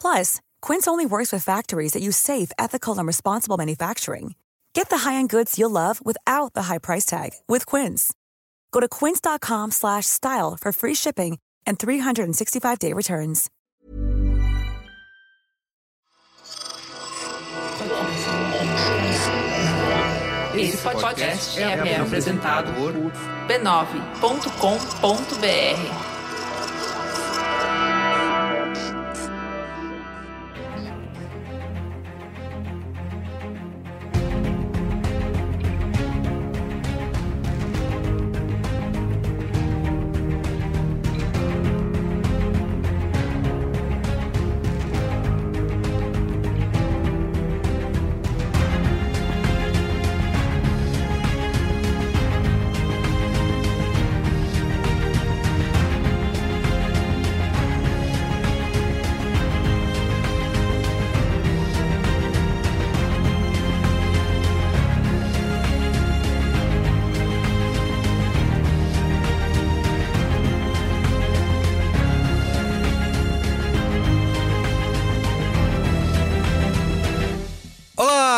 Plus, Quince only works with factories that use safe, ethical, and responsible manufacturing. Get the high-end goods you'll love without the high price tag with Quince. Go to quince.com/style for free shipping and 365-day returns. Esse podcast é, é apresentado por b9.com.br.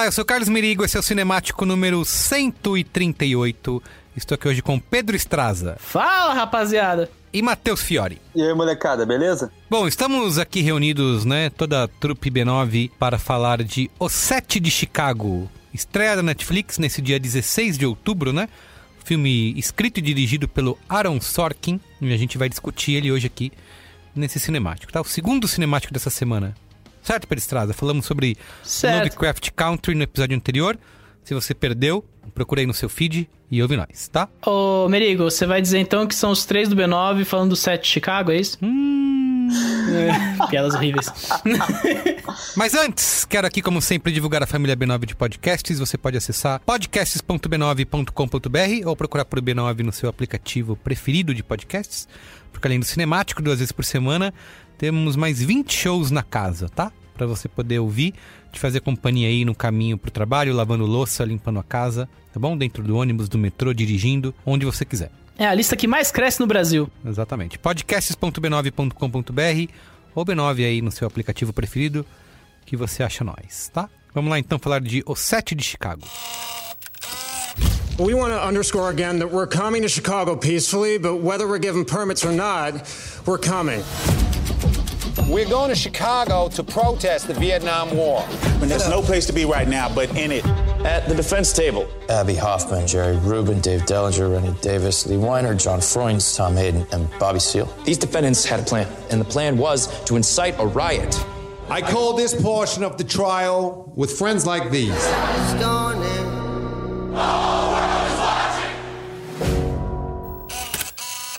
eu sou Carlos Mirigo, esse é o Cinemático número 138. Estou aqui hoje com Pedro Estraza Fala, rapaziada! e Matheus Fiore. E aí, molecada, beleza? Bom, estamos aqui reunidos, né, toda a trupe B9 para falar de O Sete de Chicago. Estreia da Netflix nesse dia 16 de outubro, né? Filme escrito e dirigido pelo Aaron Sorkin. E a gente vai discutir ele hoje aqui nesse cinemático, tá? O segundo cinemático dessa semana. Certo, Pedro Estrada? Falamos sobre Certo. Lovecraft Country no episódio anterior. Se você perdeu, procura aí no seu feed e ouve nós, tá? Ô, Merigo, você vai dizer então que são os três do B9 falando do set de Chicago, é isso? Hum. É, piadas horríveis. Mas antes, quero aqui, como sempre, divulgar a família B9 de podcasts. Você pode acessar podcasts.b9.com.br ou procurar por B9 no seu aplicativo preferido de podcasts. Porque além do cinemático, duas vezes por semana, temos mais 20 shows na casa, tá? Pra você poder ouvir, te fazer companhia aí no caminho pro trabalho, lavando louça, limpando a casa, tá bom? Dentro do ônibus, do metrô, dirigindo, onde você quiser. É a lista que mais cresce no Brasil. Exatamente. podcasts.b9.com.br ou B9 aí no seu aplicativo preferido que você acha nós, tá? Vamos lá então falar de O Sete de Chicago. We want to underscore again that we're coming to Chicago peacefully, but whether we're given permits or not, we're coming. We're going to Chicago to protest the Vietnam War. And there's no place to be right now but in it. At the defense table. Abby Hoffman, Jerry Rubin, Dave Dellinger, Rennie Davis, Lee Weiner, John Freund, Tom Hayden, and Bobby Seale. These defendants had a plan, and the plan was to incite a riot. I call this portion of the trial with friends like these.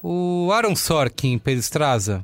O Aaron Sorkin, Pedro Estraza.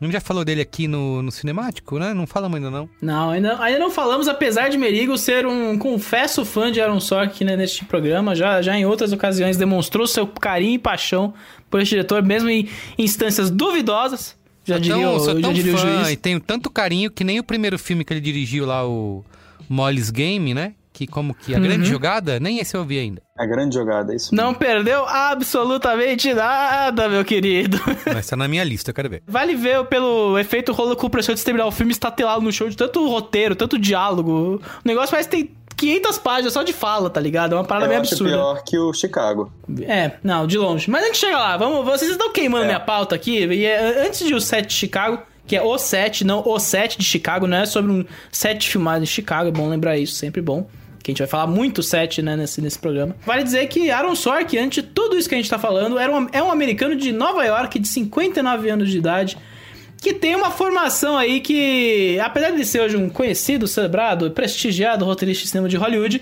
Gente já falou dele aqui no, no cinemático, né? Não falamos ainda não. Não, ainda, ainda não falamos, apesar de Merigo ser um confesso fã de Aaron Sorkin né, neste programa. Já, já em outras ocasiões demonstrou seu carinho e paixão por este diretor, mesmo em instâncias duvidosas. Já Sou diria, tão, o- sou já diria o fã juiz. e tenho tanto carinho que nem o primeiro filme que ele dirigiu lá, o Molly's Game, né? Que como que a grande jogada? Nem esse eu ouvi ainda. A grande jogada, é isso. Não perdeu absolutamente nada, meu querido. Mas tá na minha lista, eu quero ver. Vale ver pelo efeito rolo compressor de terminar o filme estatelado no show de tanto roteiro, tanto diálogo. O negócio parece que tem 500 páginas só de fala, tá ligado? É uma parada Eu meio acho absurda. pior que o Chicago. É, não, de longe. Mas a gente chega lá, vamos, vocês estão queimando É. minha pauta aqui. E é, antes de o set de Chicago, que é o set, não o set de Chicago, não é sobre um set filmado em Chicago, é bom lembrar isso, sempre bom. Que a gente vai falar muito set, né, nesse, nesse programa. Vale dizer que Aaron Sorkin, antes de tudo isso que a gente tá falando, era um, é um americano de Nova York, de 59 anos de idade, que tem uma formação aí que, apesar de ser hoje um conhecido, celebrado, prestigiado roteirista de cinema de Hollywood,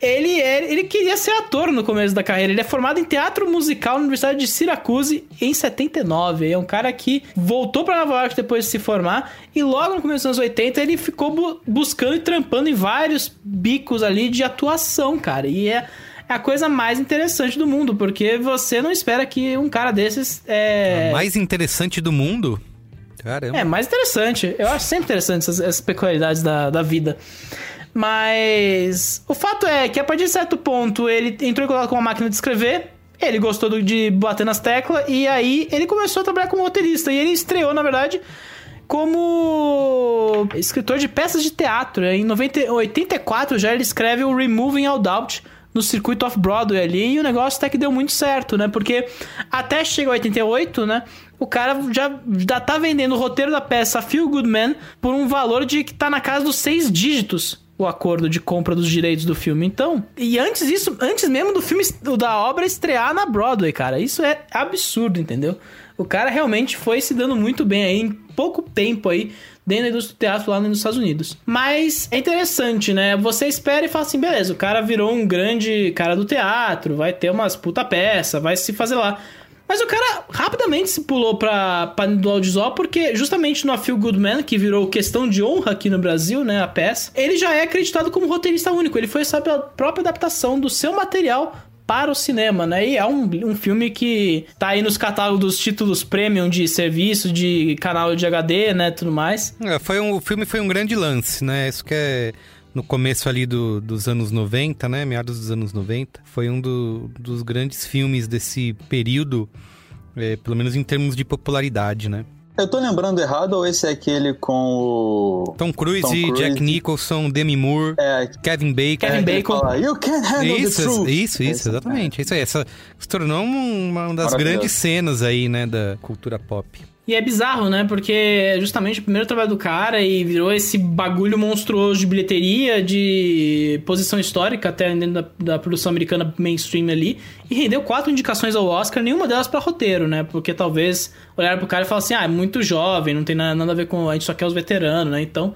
ele, é- ele queria ser ator no começo da carreira. Ele é formado em teatro musical na Universidade de Syracuse em 79. É um cara que voltou pra Nova York depois de se formar e logo no começo dos anos 80 ele ficou bu- buscando e trampando em vários bicos ali de atuação, cara. E é é a coisa mais interessante do mundo, porque você não espera que um cara desses é... Mais interessante do mundo? Caramba. É, mais interessante. Eu acho sempre interessante essas, essas peculiaridades da, da vida. Mas o fato é que a partir de certo ponto ele entrou em contato com uma máquina de escrever. Ele gostou do- de bater nas teclas e aí ele começou a trabalhar como roteirista. E ele estreou, na verdade, como escritor de peças de teatro. Em 90, 84 já ele escreve o Removing All Doubt no circuito off-Broadway ali e o negócio até que deu muito certo, né? Porque até chega 88, né? O cara já, já tá vendendo o roteiro da peça Feel Good Man por um valor de que tá na casa dos seis dígitos o acordo de compra dos direitos do filme. Então, e antes disso, antes mesmo do filme, da obra estrear na Broadway, cara, isso é absurdo, entendeu? O cara realmente foi se dando muito bem aí em pouco tempo aí dentro da indústria do teatro lá nos Estados Unidos. Mas é interessante, né? Você espera e fala assim, beleza, o cara virou um grande cara do teatro, vai ter umas puta peça, vai se fazer lá. Mas o cara rapidamente se pulou pra, pra do audiovisual, porque justamente no A Feel Good Man, que virou questão de honra aqui no Brasil, né, a peça, ele já é acreditado como roteirista único. Ele foi sabe, a própria adaptação do seu material para o cinema, né? E é um, um filme que tá aí nos catálogos dos títulos premium de serviço, de canal de HD, né, tudo mais. É, foi um, o filme foi um grande lance, né? Isso que é no começo ali do- dos anos 90, né? Meados dos anos 90. Foi um do- dos grandes filmes desse período, é, pelo menos em termos de popularidade, né? Eu tô lembrando errado ou esse é aquele com o. Tom Cruise, Tom Cruise. Jack Nicholson, Demi Moore, É, Kevin Bacon. Kevin é, Bacon. fala, you can't handle Isso, the truth. isso, isso, Esse- exatamente. Isso aí, essa se tornou um- uma das grandes cenas aí, né, da cultura pop. E é bizarro, né? Porque é justamente o primeiro trabalho do cara e virou esse bagulho monstruoso de bilheteria, de posição histórica até dentro da, da produção americana mainstream ali. E rendeu quatro indicações ao Oscar, nenhuma delas pra roteiro, né? Porque talvez olharam pro cara e falaram assim: ah, é muito jovem, não tem nada a ver com. A gente só quer os veteranos, né? Então.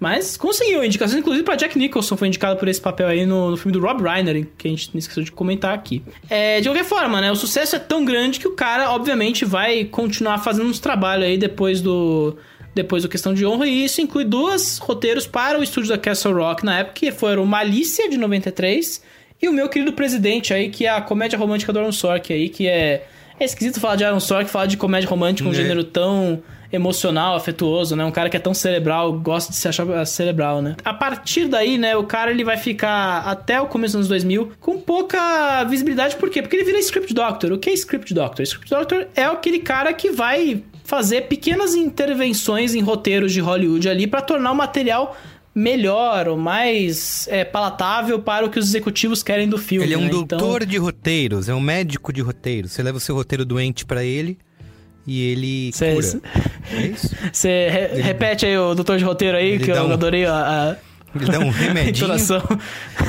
Mas conseguiu indicações, inclusive pra Jack Nicholson, foi indicado por esse papel aí no, no filme do Rob Reiner, que a gente esqueceu de comentar aqui. É, de qualquer forma, né? O sucesso é tão grande que o cara, obviamente, vai continuar fazendo uns trabalhos aí depois do. Depois do Questão de Honra, e isso inclui dois roteiros para o estúdio da Castle Rock na época, que foram Malícia, de 93, e o meu querido presidente aí, que é a comédia romântica do Aaron Sorkin aí, que é... É esquisito falar de Aaron Sorkin, falar de comédia romântica, um É. gênero tão emocional, afetuoso, né? Um cara que é tão cerebral, gosta de se achar cerebral, né? A partir daí, né, o cara ele vai ficar até o começo dos anos 2000 com pouca visibilidade, por quê? Porque ele vira script doctor. O que é script doctor? Script doctor é aquele cara que vai fazer pequenas intervenções em roteiros de Hollywood ali para tornar o material melhor ou mais é, palatável para o que os executivos querem do filme. Ele é um né? doutor de roteiros, é um médico de roteiros. Você leva o seu roteiro doente pra ele e ele Cê- cura. cê- É isso? Você re- repete aí o doutor de roteiro aí, que eu um- adorei a, a... Ele dá um remedinho,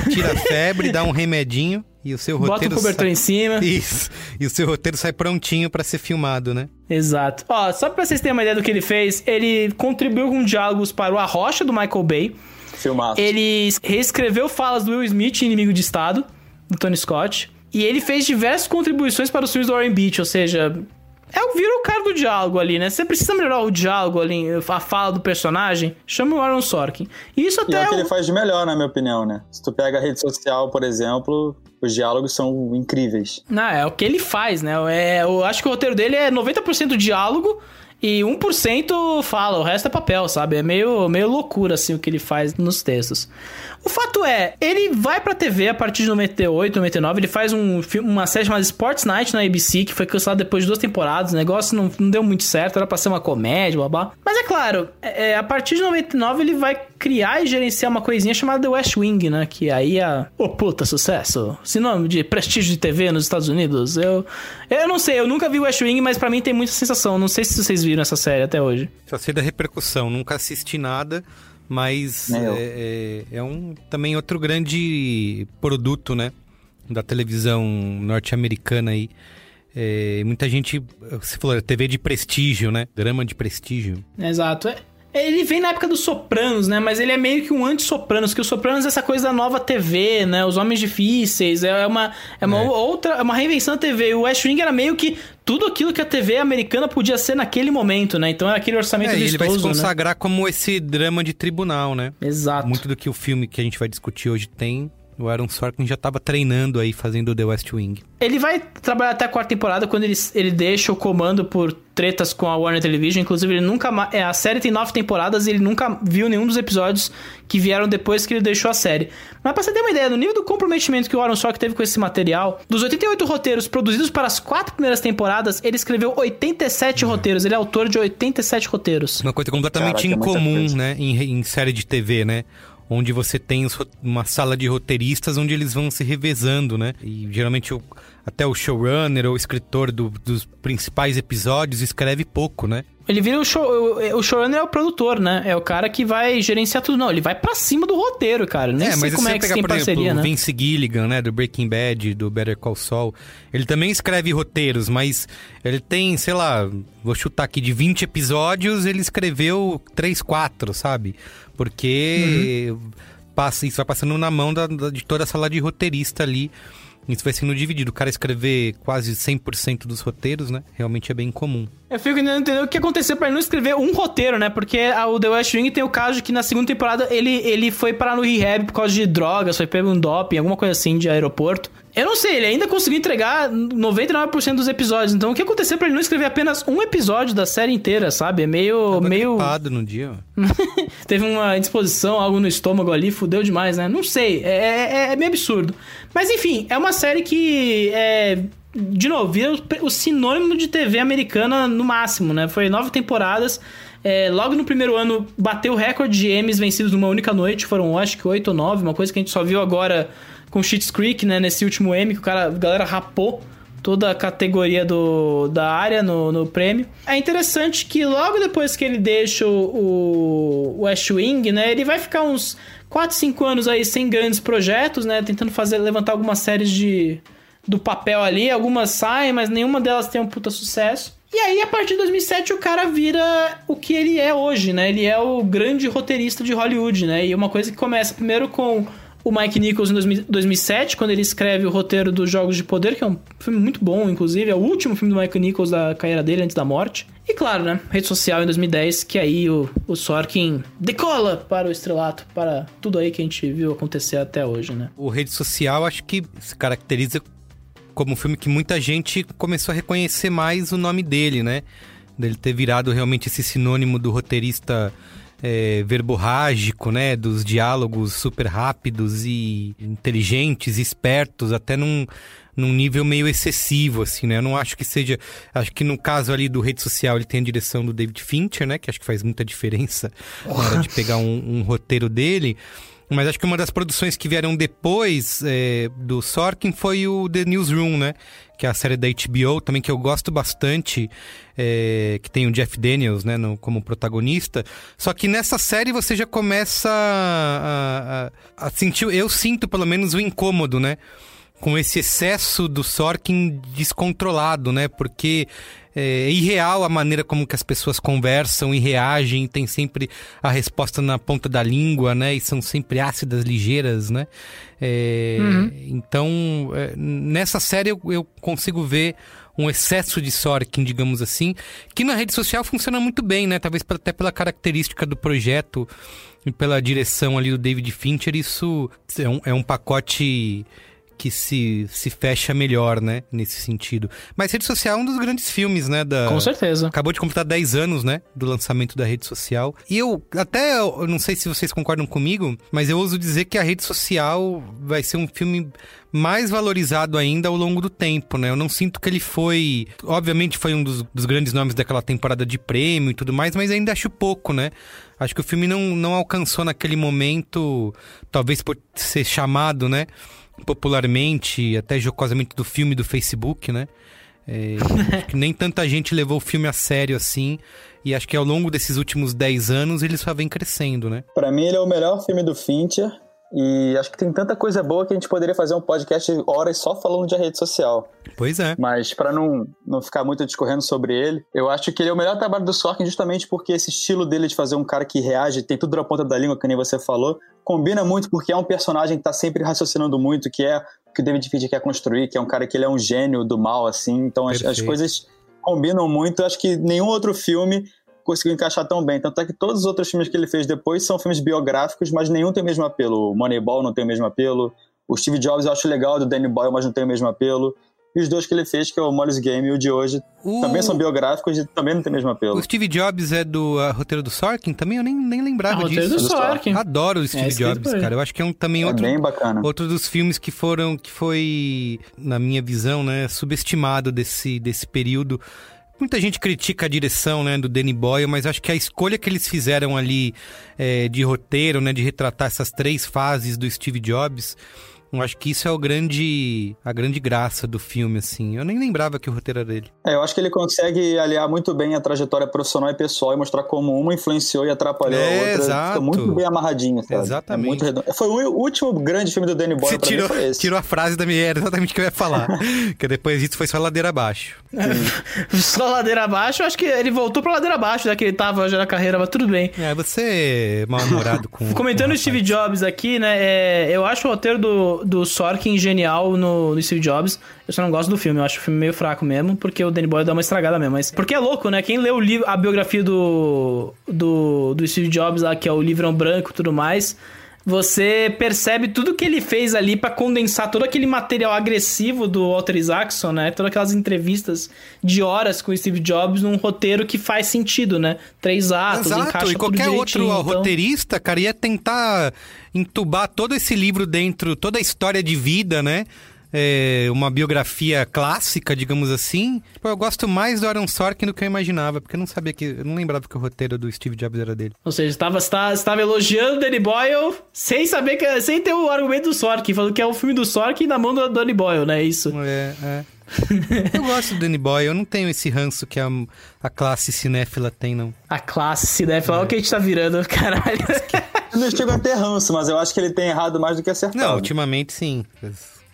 tira a febre, dá um remedinho e o seu Bota o roteiro cobertor sai... em cima. Isso. E o seu roteiro sai prontinho pra ser filmado, né? Exato. Ó, só pra vocês terem uma ideia do que ele fez, ele contribuiu com diálogos para o A Rocha, do Michael Bay. Filmaço. Ele reescreveu falas do Will Smith em Inimigo de Estado, do Tony Scott. E ele fez diversas contribuições para os filmes do Warren Beach, ou seja... É o vira o cara do diálogo ali, né? Você precisa melhorar o diálogo ali, a fala do personagem, chama o Aaron Sorkin. E isso E até é o que o- ele faz de melhor, na minha opinião, né? Se tu pega a rede social, por exemplo, os diálogos são incríveis. Não, é o que ele faz, né? É, eu acho que o roteiro dele é 90% diálogo E 1% fala, o resto é papel, sabe? É meio, meio loucura, assim, o que ele faz nos textos. O fato é, ele vai pra TV a partir de 98, 99, ele faz um, uma série chamada Sports Night na ABC, que foi cancelada depois de duas temporadas, o negócio não, não deu muito certo, era pra ser uma comédia, blá. Mas é claro, é, a partir de 99 ele vai criar e gerenciar uma coisinha chamada The West Wing, né? Que aí é, oh puta, sucesso, sinônimo de prestígio de TV nos Estados Unidos. Eu, eu não sei, eu nunca vi West Wing, mas para mim tem muita sensação, não sei se vocês viram essa série até hoje. Só sei da repercussão, nunca assisti nada mas é, é, é, um também outro grande produto, né, da televisão norte-americana aí. É, muita gente, se falou, TV de prestígio, né? Drama de prestígio. Exato. Ele vem na época dos Sopranos, né? Mas ele é meio que um anti-Sopranos, que o Sopranos é essa coisa da nova TV, né? Os Homens Difíceis, é uma, é uma é. outra, é uma reinvenção da TV. O West Wing era meio que tudo aquilo que a TV americana podia ser naquele momento, né? Então era aquele orçamento é, vistoso, ele vai se né? consagrar né? como esse drama de tribunal, né? Exato. Muito do que o filme que a gente vai discutir hoje tem o Aaron Sorkin já estava treinando aí, fazendo The West Wing. Ele vai trabalhar até a quarta temporada, quando ele, ele deixa o comando por tretas com a Warner Television. Inclusive, ele nunca... É, a série tem nove temporadas e ele nunca viu nenhum dos episódios que vieram depois que ele deixou a série. Mas pra você ter uma ideia, no nível do comprometimento que o Aaron Sorkin teve com esse material, dos 88 roteiros produzidos para as quatro primeiras temporadas, ele escreveu 87 uhum. roteiros. Ele é autor de 87 roteiros. Uma coisa completamente Caraca, é incomum, né? Em, em série de TV, né? Onde você tem uma sala de roteiristas onde eles vão se revezando, né? E geralmente o, até o showrunner ou o escritor do, dos principais episódios escreve pouco, né? Ele vira o show. O showrunner é o produtor, né? É o cara que vai gerenciar tudo. Não, ele vai para cima do roteiro, cara. Nem é, sei como é que pegar, tem por parceria, exemplo, né? O Vince Gilligan, né? Do Breaking Bad, do Better Call Saul. Ele também escreve roteiros, mas ele tem, sei lá, vou chutar aqui, de 20 episódios, ele escreveu 3, 4, sabe? Porque uhum. passa, isso vai passando na mão da, da, de toda a sala de roteirista ali. Isso vai sendo dividido. O cara escrever quase 100% dos roteiros, né? Realmente é bem comum. Eu fico tentando entender o que aconteceu para ele não escrever um roteiro, né? Porque a, o The West Wing tem o caso que na segunda temporada ele, ele foi parar no rehab por causa de drogas, foi pego um doping, alguma coisa assim de aeroporto. Eu não sei, ele ainda conseguiu entregar 99% dos episódios. Então, o que aconteceu para ele não escrever apenas um episódio da série inteira, sabe? É meio. Tava meio. no dia. Teve uma indisposição, algo no estômago ali, fudeu demais, né? Não sei. É, é, é meio absurdo. Mas enfim, é uma série que é de novo, vira o, sinônimo de TV americana no máximo, né? Foi nove temporadas. É, logo no primeiro ano, bateu o recorde de Emmys vencidos numa única noite. Foram, acho que, oito ou nove. Uma coisa que a gente só viu agora com Schitt's Creek, né? Nesse último Emmy, que o cara, a galera rapou toda a categoria do, da área no, no prêmio. É interessante que logo depois que ele deixa o, o West Wing, né? Ele vai ficar uns 4, 5 anos aí sem grandes projetos, né? Tentando fazer, levantar algumas séries de do papel ali, algumas saem, mas nenhuma delas tem um puta sucesso. E aí, a partir de 2007, o cara vira o que ele é hoje, né? Ele é o grande roteirista de Hollywood, né? E uma coisa que começa primeiro com o Mike Nichols em 2007, quando ele escreve o roteiro dos Jogos de Poder, que é um filme muito bom, inclusive, é o último filme do Mike Nichols da carreira dele antes da morte. E claro, né, rede social em 2010, que aí o, o Sorkin decola para o estrelato, para tudo aí que a gente viu acontecer até hoje, né? O rede social acho que se caracteriza como um filme que muita gente começou a reconhecer mais o nome dele, né? Dele ter virado realmente esse sinônimo do roteirista é, verborrágico, né? Dos diálogos super rápidos e inteligentes, espertos, até num, num nível meio excessivo, assim, né? Eu não acho que seja. Acho que no caso ali do rede social ele tem a direção do David Fincher, né? Que acho que faz muita diferença na hora de pegar um, um roteiro dele. Mas acho que uma das produções que vieram depois é, do Sorkin foi o The Newsroom, né? Que é a série da HBO também, que eu gosto bastante, é, que tem o Jeff Daniels, né, no, como protagonista. Só que nessa série você já começa a, a, a sentir, eu sinto pelo menos o incômodo, né? com esse excesso do Sorkin descontrolado, né? Porque é irreal a maneira como que as pessoas conversam e reagem, tem sempre a resposta na ponta da língua, né? E são sempre ácidas, ligeiras, né? É, uhum. Então, é, nessa série eu, eu consigo ver um excesso de Sorkin, digamos assim, que na rede social funciona muito bem, né? Talvez até pela característica do projeto e pela direção ali do David Fincher, isso é um, é um pacote que se, se fecha melhor, né? Nesse sentido. Mas rede social é um dos grandes filmes, né? Da... Com certeza. Acabou de completar 10 anos, né? Do lançamento da rede social. E eu até, eu não sei se vocês concordam comigo, mas eu ouso dizer que a rede social vai ser um filme mais valorizado ainda ao longo do tempo, né? Eu não sinto que ele foi. Obviamente foi um dos, dos, grandes nomes daquela temporada de prêmio e tudo mais, mas ainda acho pouco, né? Acho que o filme não, não alcançou naquele momento, talvez por ser chamado, né? Popularmente, até jocosamente do filme do Facebook, né? É, que nem tanta gente levou o filme a sério assim. E acho que ao longo desses últimos 10 anos ele só vem crescendo, né? Para mim, ele é o melhor filme do Fincher. E acho que tem tanta coisa boa que a gente poderia fazer um podcast horas só falando de rede social. Pois é. Mas para não, não ficar muito discorrendo sobre ele, eu acho que ele é o melhor trabalho do Sorkin justamente porque esse estilo dele de fazer um cara que reage, tem tudo na ponta da língua, que nem você falou, combina muito porque é um personagem que tá sempre raciocinando muito, que é o que o David Fincher quer construir, que é um cara que ele é um gênio do mal, assim. Então as, as coisas combinam muito. Acho que nenhum outro filme conseguiu encaixar tão bem. Tanto é que todos os outros filmes que ele fez depois são filmes biográficos, mas nenhum tem o mesmo apelo. O Moneyball não tem o mesmo apelo. O Steve Jobs eu acho legal, do Danny Boyle, mas não tem o mesmo apelo. E os dois que ele fez, que é o Molly's Game e o de hoje, o... também são biográficos e também não tem o mesmo apelo. O Steve Jobs é do uh, roteiro do Sorkin também? Eu nem, nem lembrava ah, disso. Roteiro do Sorkin. Adoro o Steve é, Jobs, cara. Eu acho que é um, também é outro, bem bacana. outro dos filmes que foram, que foi, na minha visão, né, subestimado desse, desse período Muita gente critica a direção né, do Danny Boyle, mas acho que a escolha que eles fizeram ali é, de roteiro, né, de retratar essas três fases do Steve Jobs, eu acho que isso é o grande, a grande graça do filme, assim. Eu nem lembrava que o roteiro era dele. É, eu acho que ele consegue aliar muito bem a trajetória profissional e pessoal e mostrar como uma influenciou e atrapalhou é, a outra. Exato. Fica muito bem amarradinho, sabe? Exatamente. É muito redondo. Foi o último grande filme do Danny Boyle Você pra tirou, mim foi esse. tirou a frase da minha... Era exatamente o que eu ia falar. que depois disso foi só ladeira abaixo. só ladeira abaixo? Eu acho que ele voltou pra ladeira abaixo, já que ele tava já na carreira, mas tudo bem. É, você é mal-humorado com... Comentando com o Steve Jobs aqui, né? É, eu acho o roteiro do, do Sorkin genial no, no Steve Jobs. Eu só não gosto do filme, eu acho o filme meio fraco mesmo, porque o Danny Boyle dá uma estragada mesmo. Mas porque é louco, né? Quem lê o livro, a biografia do, do, do Steve Jobs lá, que é o livrão branco e tudo mais, você percebe tudo que ele fez ali para condensar todo aquele material agressivo do Walter Isaacson, né? Todas aquelas entrevistas de horas com o Steve Jobs num roteiro que faz sentido, né? Três atos, Exato, encaixa e qualquer outro então... roteirista, cara, ia tentar entubar todo esse livro dentro, toda a história de vida, né? É, uma biografia clássica, digamos assim. Pô, eu gosto mais do Aaron Sorkin do que eu imaginava, porque eu não sabia que. Eu não lembrava que o roteiro do Steve Jobs era dele. Ou seja, estava, estava elogiando Danny Boyle sem saber que. sem ter o argumento do Sorkin, falando que é o filme do Sorkin na mão do Danny Boyle, né? Isso. É, é. eu gosto do Danny Boyle, eu não tenho esse ranço que a, a classe cinéfila tem, não. A classe cinéfila, é. olha o que a gente tá virando, caralho. Eu não chego a ter ranço, mas eu acho que ele tem errado mais do que acertado. Não, ultimamente sim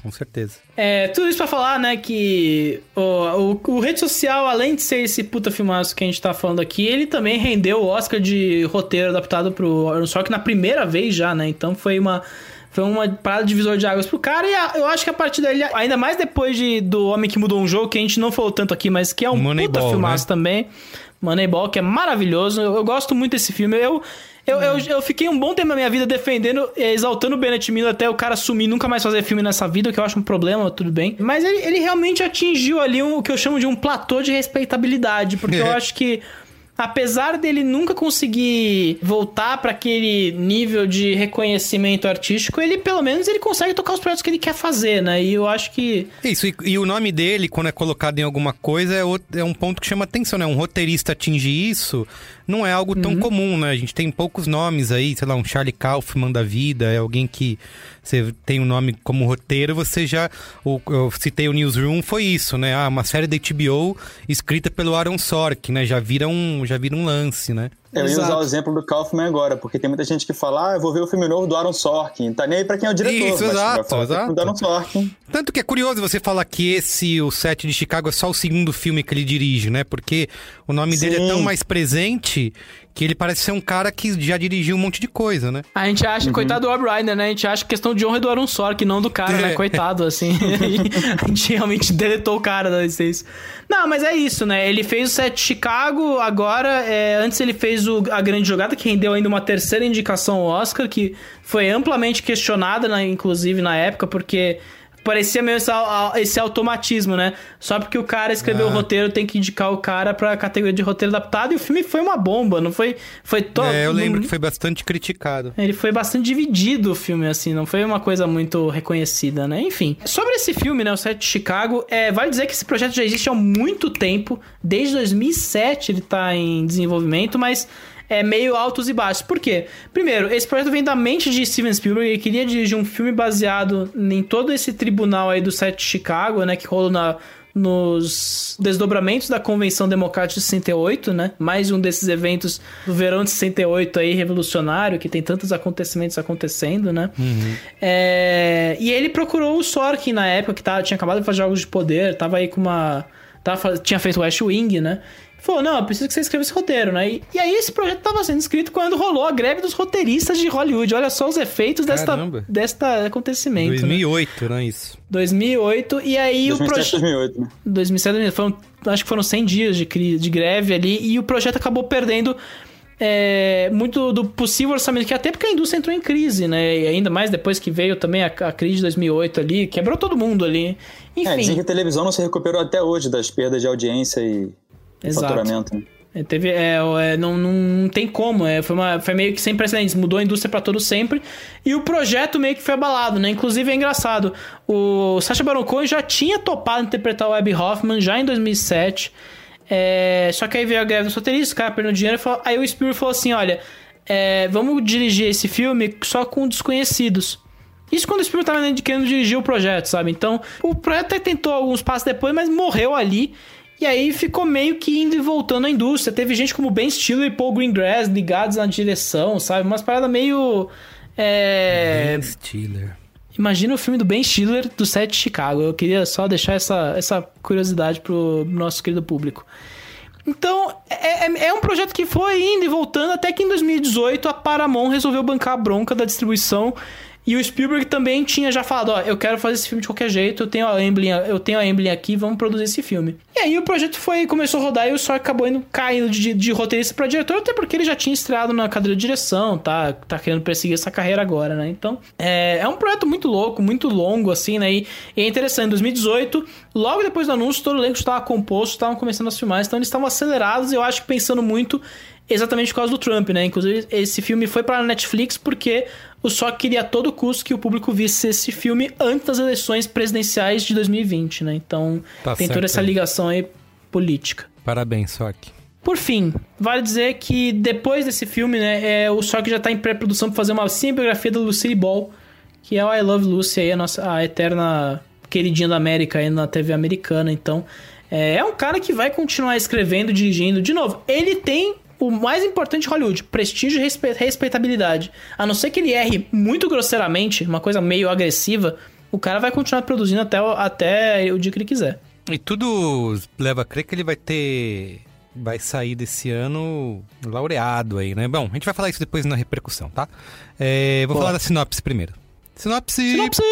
com certeza. É, tudo isso pra falar, né, que o, o, o, Rede Social, além de ser esse puta filmaço que a gente tá falando aqui, ele também rendeu o Oscar de roteiro adaptado pro Aaron Sorkin na primeira vez já, né? Então foi uma foi uma parada de divisor de águas pro cara e a, eu acho que a partir dele, ainda mais depois de, do Homem que Mudou um Jogo, que a gente não falou tanto aqui, mas que é um Moneyball, puta filmaço né? também. Moneyball, que é maravilhoso. Eu, eu, gosto muito desse filme. Eu, eu, eu, eu, fiquei um bom tempo na minha vida defendendo, eh, exaltando o Bennett Miller até o cara sumir nunca mais fazer filme nessa vida, que eu acho um problema, tudo bem. Mas ele, ele realmente atingiu ali um, o que eu chamo de um platô de respeitabilidade, porque eu acho que apesar dele nunca conseguir voltar para aquele nível de reconhecimento artístico, ele pelo menos ele consegue tocar os projetos que ele quer fazer, né? E eu acho que isso e, e o nome dele quando é colocado em alguma coisa é, outro, é um ponto que chama atenção, né? Um roteirista atingir isso não é algo tão uhum. comum, né? A gente tem poucos nomes aí, sei lá, um Charlie Kaufman da vida, é alguém que você tem o um nome como roteiro, você já. O, eu citei o Newsroom, foi isso, né? Ah, uma série da HBO escrita pelo Aaron Sorkin, né? Já vira um, já vira um lance, né? Eu ia usar o exemplo do Kaufman agora, porque tem muita gente que fala, ah, eu vou ver o filme novo do Aaron Sorkin. Tá nem aí pra quem é o diretor. Isso, exato, exato. Do Aaron Sorkin. Tanto que é curioso você falar que esse, o set de Chicago, é só o segundo filme que ele dirige, né? Porque o nome Sim. dele é tão mais presente que ele parece ser um cara que já dirigiu um monte de coisa, né? A gente acha, uhum. coitado do Rob Reiner, né? A gente acha questão de honra do Aaron Sorkin, não do cara, né? é. né? Coitado, assim. a gente realmente deletou o cara da licença. Não, mas é isso, né? Ele fez o set de Chicago, agora, é, antes ele fez o, a grande jogada, que rendeu ainda uma terceira indicação ao Oscar, que foi amplamente questionada, né, inclusive, na época, porque parecia meio esse, esse, automatismo, né? Só porque o cara escreveu ah. o roteiro, tem que indicar o cara pra categoria de roteiro adaptado, e o filme foi uma bomba, não foi? Foi todo. É, eu lembro que foi bastante criticado. Ele foi bastante dividido, o filme, assim, não foi uma coisa muito reconhecida, né? Enfim. Sobre esse filme, né, o Set de Chicago, é, vale dizer que esse projeto já existe há muito tempo, desde 2007 ele tá em desenvolvimento, mas é meio altos e baixos. Por quê? Primeiro, esse projeto vem da mente de Steven Spielberg, ele queria dirigir um filme baseado em todo esse tribunal aí do set de Chicago, né, que rolou na nos desdobramentos da Convenção Democrática de 68, né? Mais um desses eventos do verão de 68 aí, revolucionário, que tem tantos acontecimentos acontecendo, né? Uhum. É... E ele procurou o Sorkin na época, que tava, tinha acabado de fazer Jogos de Poder, tava aí com uma... Tava, tinha feito West Wing, né? Falou: não, eu preciso que você escreva esse roteiro, né? E, e aí esse projeto estava sendo escrito quando rolou a greve dos roteiristas de Hollywood. Olha só os efeitos desta, desta acontecimento. 2008, né? não é isso? 2008, e aí 2007, o projeto. 2008, né? 2007, 2008. Foram, acho que foram 100 dias de, de greve ali, e o projeto acabou perdendo é, muito do possível orçamento, que até porque a indústria entrou em crise, né? E ainda mais depois que veio também a, a crise de 2008 ali, quebrou todo mundo ali. Enfim. É, dizem que a televisão não se recuperou até hoje das perdas de audiência e Exato. faturamento. Né? É, teve, é, é, não, não tem como, é, foi, uma, foi meio que sem precedentes, mudou a indústria para todo sempre, e o projeto meio que foi abalado, né? Inclusive é engraçado, o Sacha Baron Cohen já tinha topado interpretar o Abby Hoffman já em 2007, é, só que aí veio a greve dos roteiristas, o cara perdeu dinheiro, falou, aí o Spielberg falou assim, olha, é, vamos dirigir esse filme só com desconhecidos. Isso quando o Spielberg estava querendo dirigir o projeto, sabe? Então, o projeto até tentou alguns passos depois, mas morreu ali. E aí ficou meio que indo e voltando à indústria. Teve gente como Ben Stiller e Paul Greengrass ligados na direção, sabe? Umas paradas meio. É... Ben Stiller. Imagina o filme do Ben Stiller do set de Chicago. Eu queria só deixar essa, essa curiosidade pro nosso querido público. Então, é, é, é, um projeto que foi indo e voltando até que em 2018 a Paramount resolveu bancar a bronca da distribuição e o Spielberg também tinha já falado, ó, eu quero fazer esse filme de qualquer jeito, eu tenho a Emblem, eu tenho a Emblem aqui, vamos produzir esse filme. E aí o projeto foi, começou a rodar e o Só acabou indo caindo de, de roteirista para diretor, até porque ele já tinha estreado na cadeira de direção, tá, tá querendo perseguir essa carreira agora, né? Então, é, é um projeto muito louco, muito longo, assim, né? E, e é interessante, em 2018, logo depois do anúncio, todo o elenco estava composto, estavam começando as filmagens, então eles estavam acelerados, eu acho que pensando muito exatamente por causa do Trump, né? Inclusive, esse filme foi para a Netflix porque o só queria a todo custo que o público visse esse filme antes das eleições presidenciais de 2020, né? Então, tá tem toda essa ligação aí política. Parabéns, Sock. Por fim, vale dizer que depois desse filme, né, é, o Sock já está em pré-produção para fazer uma cinebiografia da Lucille Ball, que é o I Love Lucy aí, a nossa a eterna queridinha da América aí na TV americana. Então, é, é um cara que vai continuar escrevendo, dirigindo. De novo, ele tem o mais importante de Hollywood, prestígio e respeitabilidade. A não ser que ele erre muito grosseiramente, uma coisa meio agressiva, o cara vai continuar produzindo até, até o dia que ele quiser. E tudo leva a crer que ele vai ter. Vai sair desse ano laureado aí, né? Bom, a gente vai falar isso depois na repercussão, tá? É, vou Boa. falar da sinopse primeiro. Sinopse. Sinopse!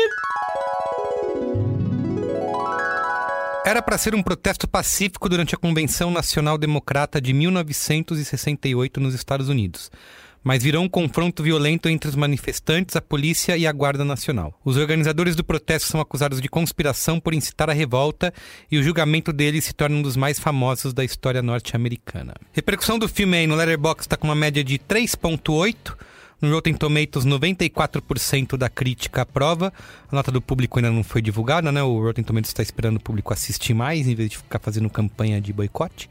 Era para ser um protesto pacífico durante a Convenção Nacional Democrata de 1968 nos Estados Unidos, mas virou um confronto violento entre os manifestantes, a polícia e a Guarda Nacional. Os organizadores do protesto são acusados de conspiração por incitar a revolta e o julgamento deles se torna um dos mais famosos da história norte-americana. Repercussão do filme aí no Letterboxd está com uma média de 3.8 no Rotten Tomatoes, 94% da crítica aprova. A nota do público ainda não foi divulgada, né? O Rotten Tomatoes está esperando o público assistir mais, em vez de ficar fazendo campanha de boicote.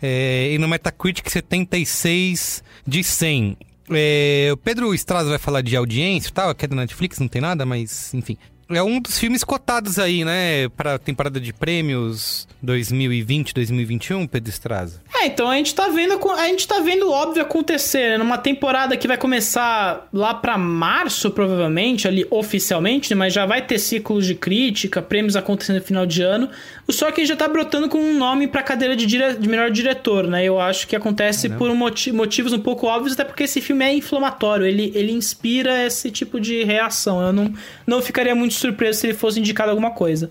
É, e no Metacritic, 76 de 100. É, o Pedro Straza vai falar de audiência e tal, aqui é da Netflix, não tem nada, mas enfim. É um dos filmes cotados aí, né? Para a temporada de prêmios 2020, 2021, Pedro Estraza. É, então a gente tá vendo, a gente tá vendo óbvio acontecer, né? Numa temporada que vai começar lá para março, provavelmente, ali oficialmente, né? mas já vai ter ciclos de crítica, prêmios acontecendo no final de ano. O só que já tá brotando com um nome pra cadeira de, dire... de melhor diretor, né? Eu acho que acontece por um motivos um pouco óbvios, até porque esse filme é inflamatório, ele, ele inspira esse tipo de reação. Eu não, não ficaria muito surpreso se ele fosse indicado alguma coisa.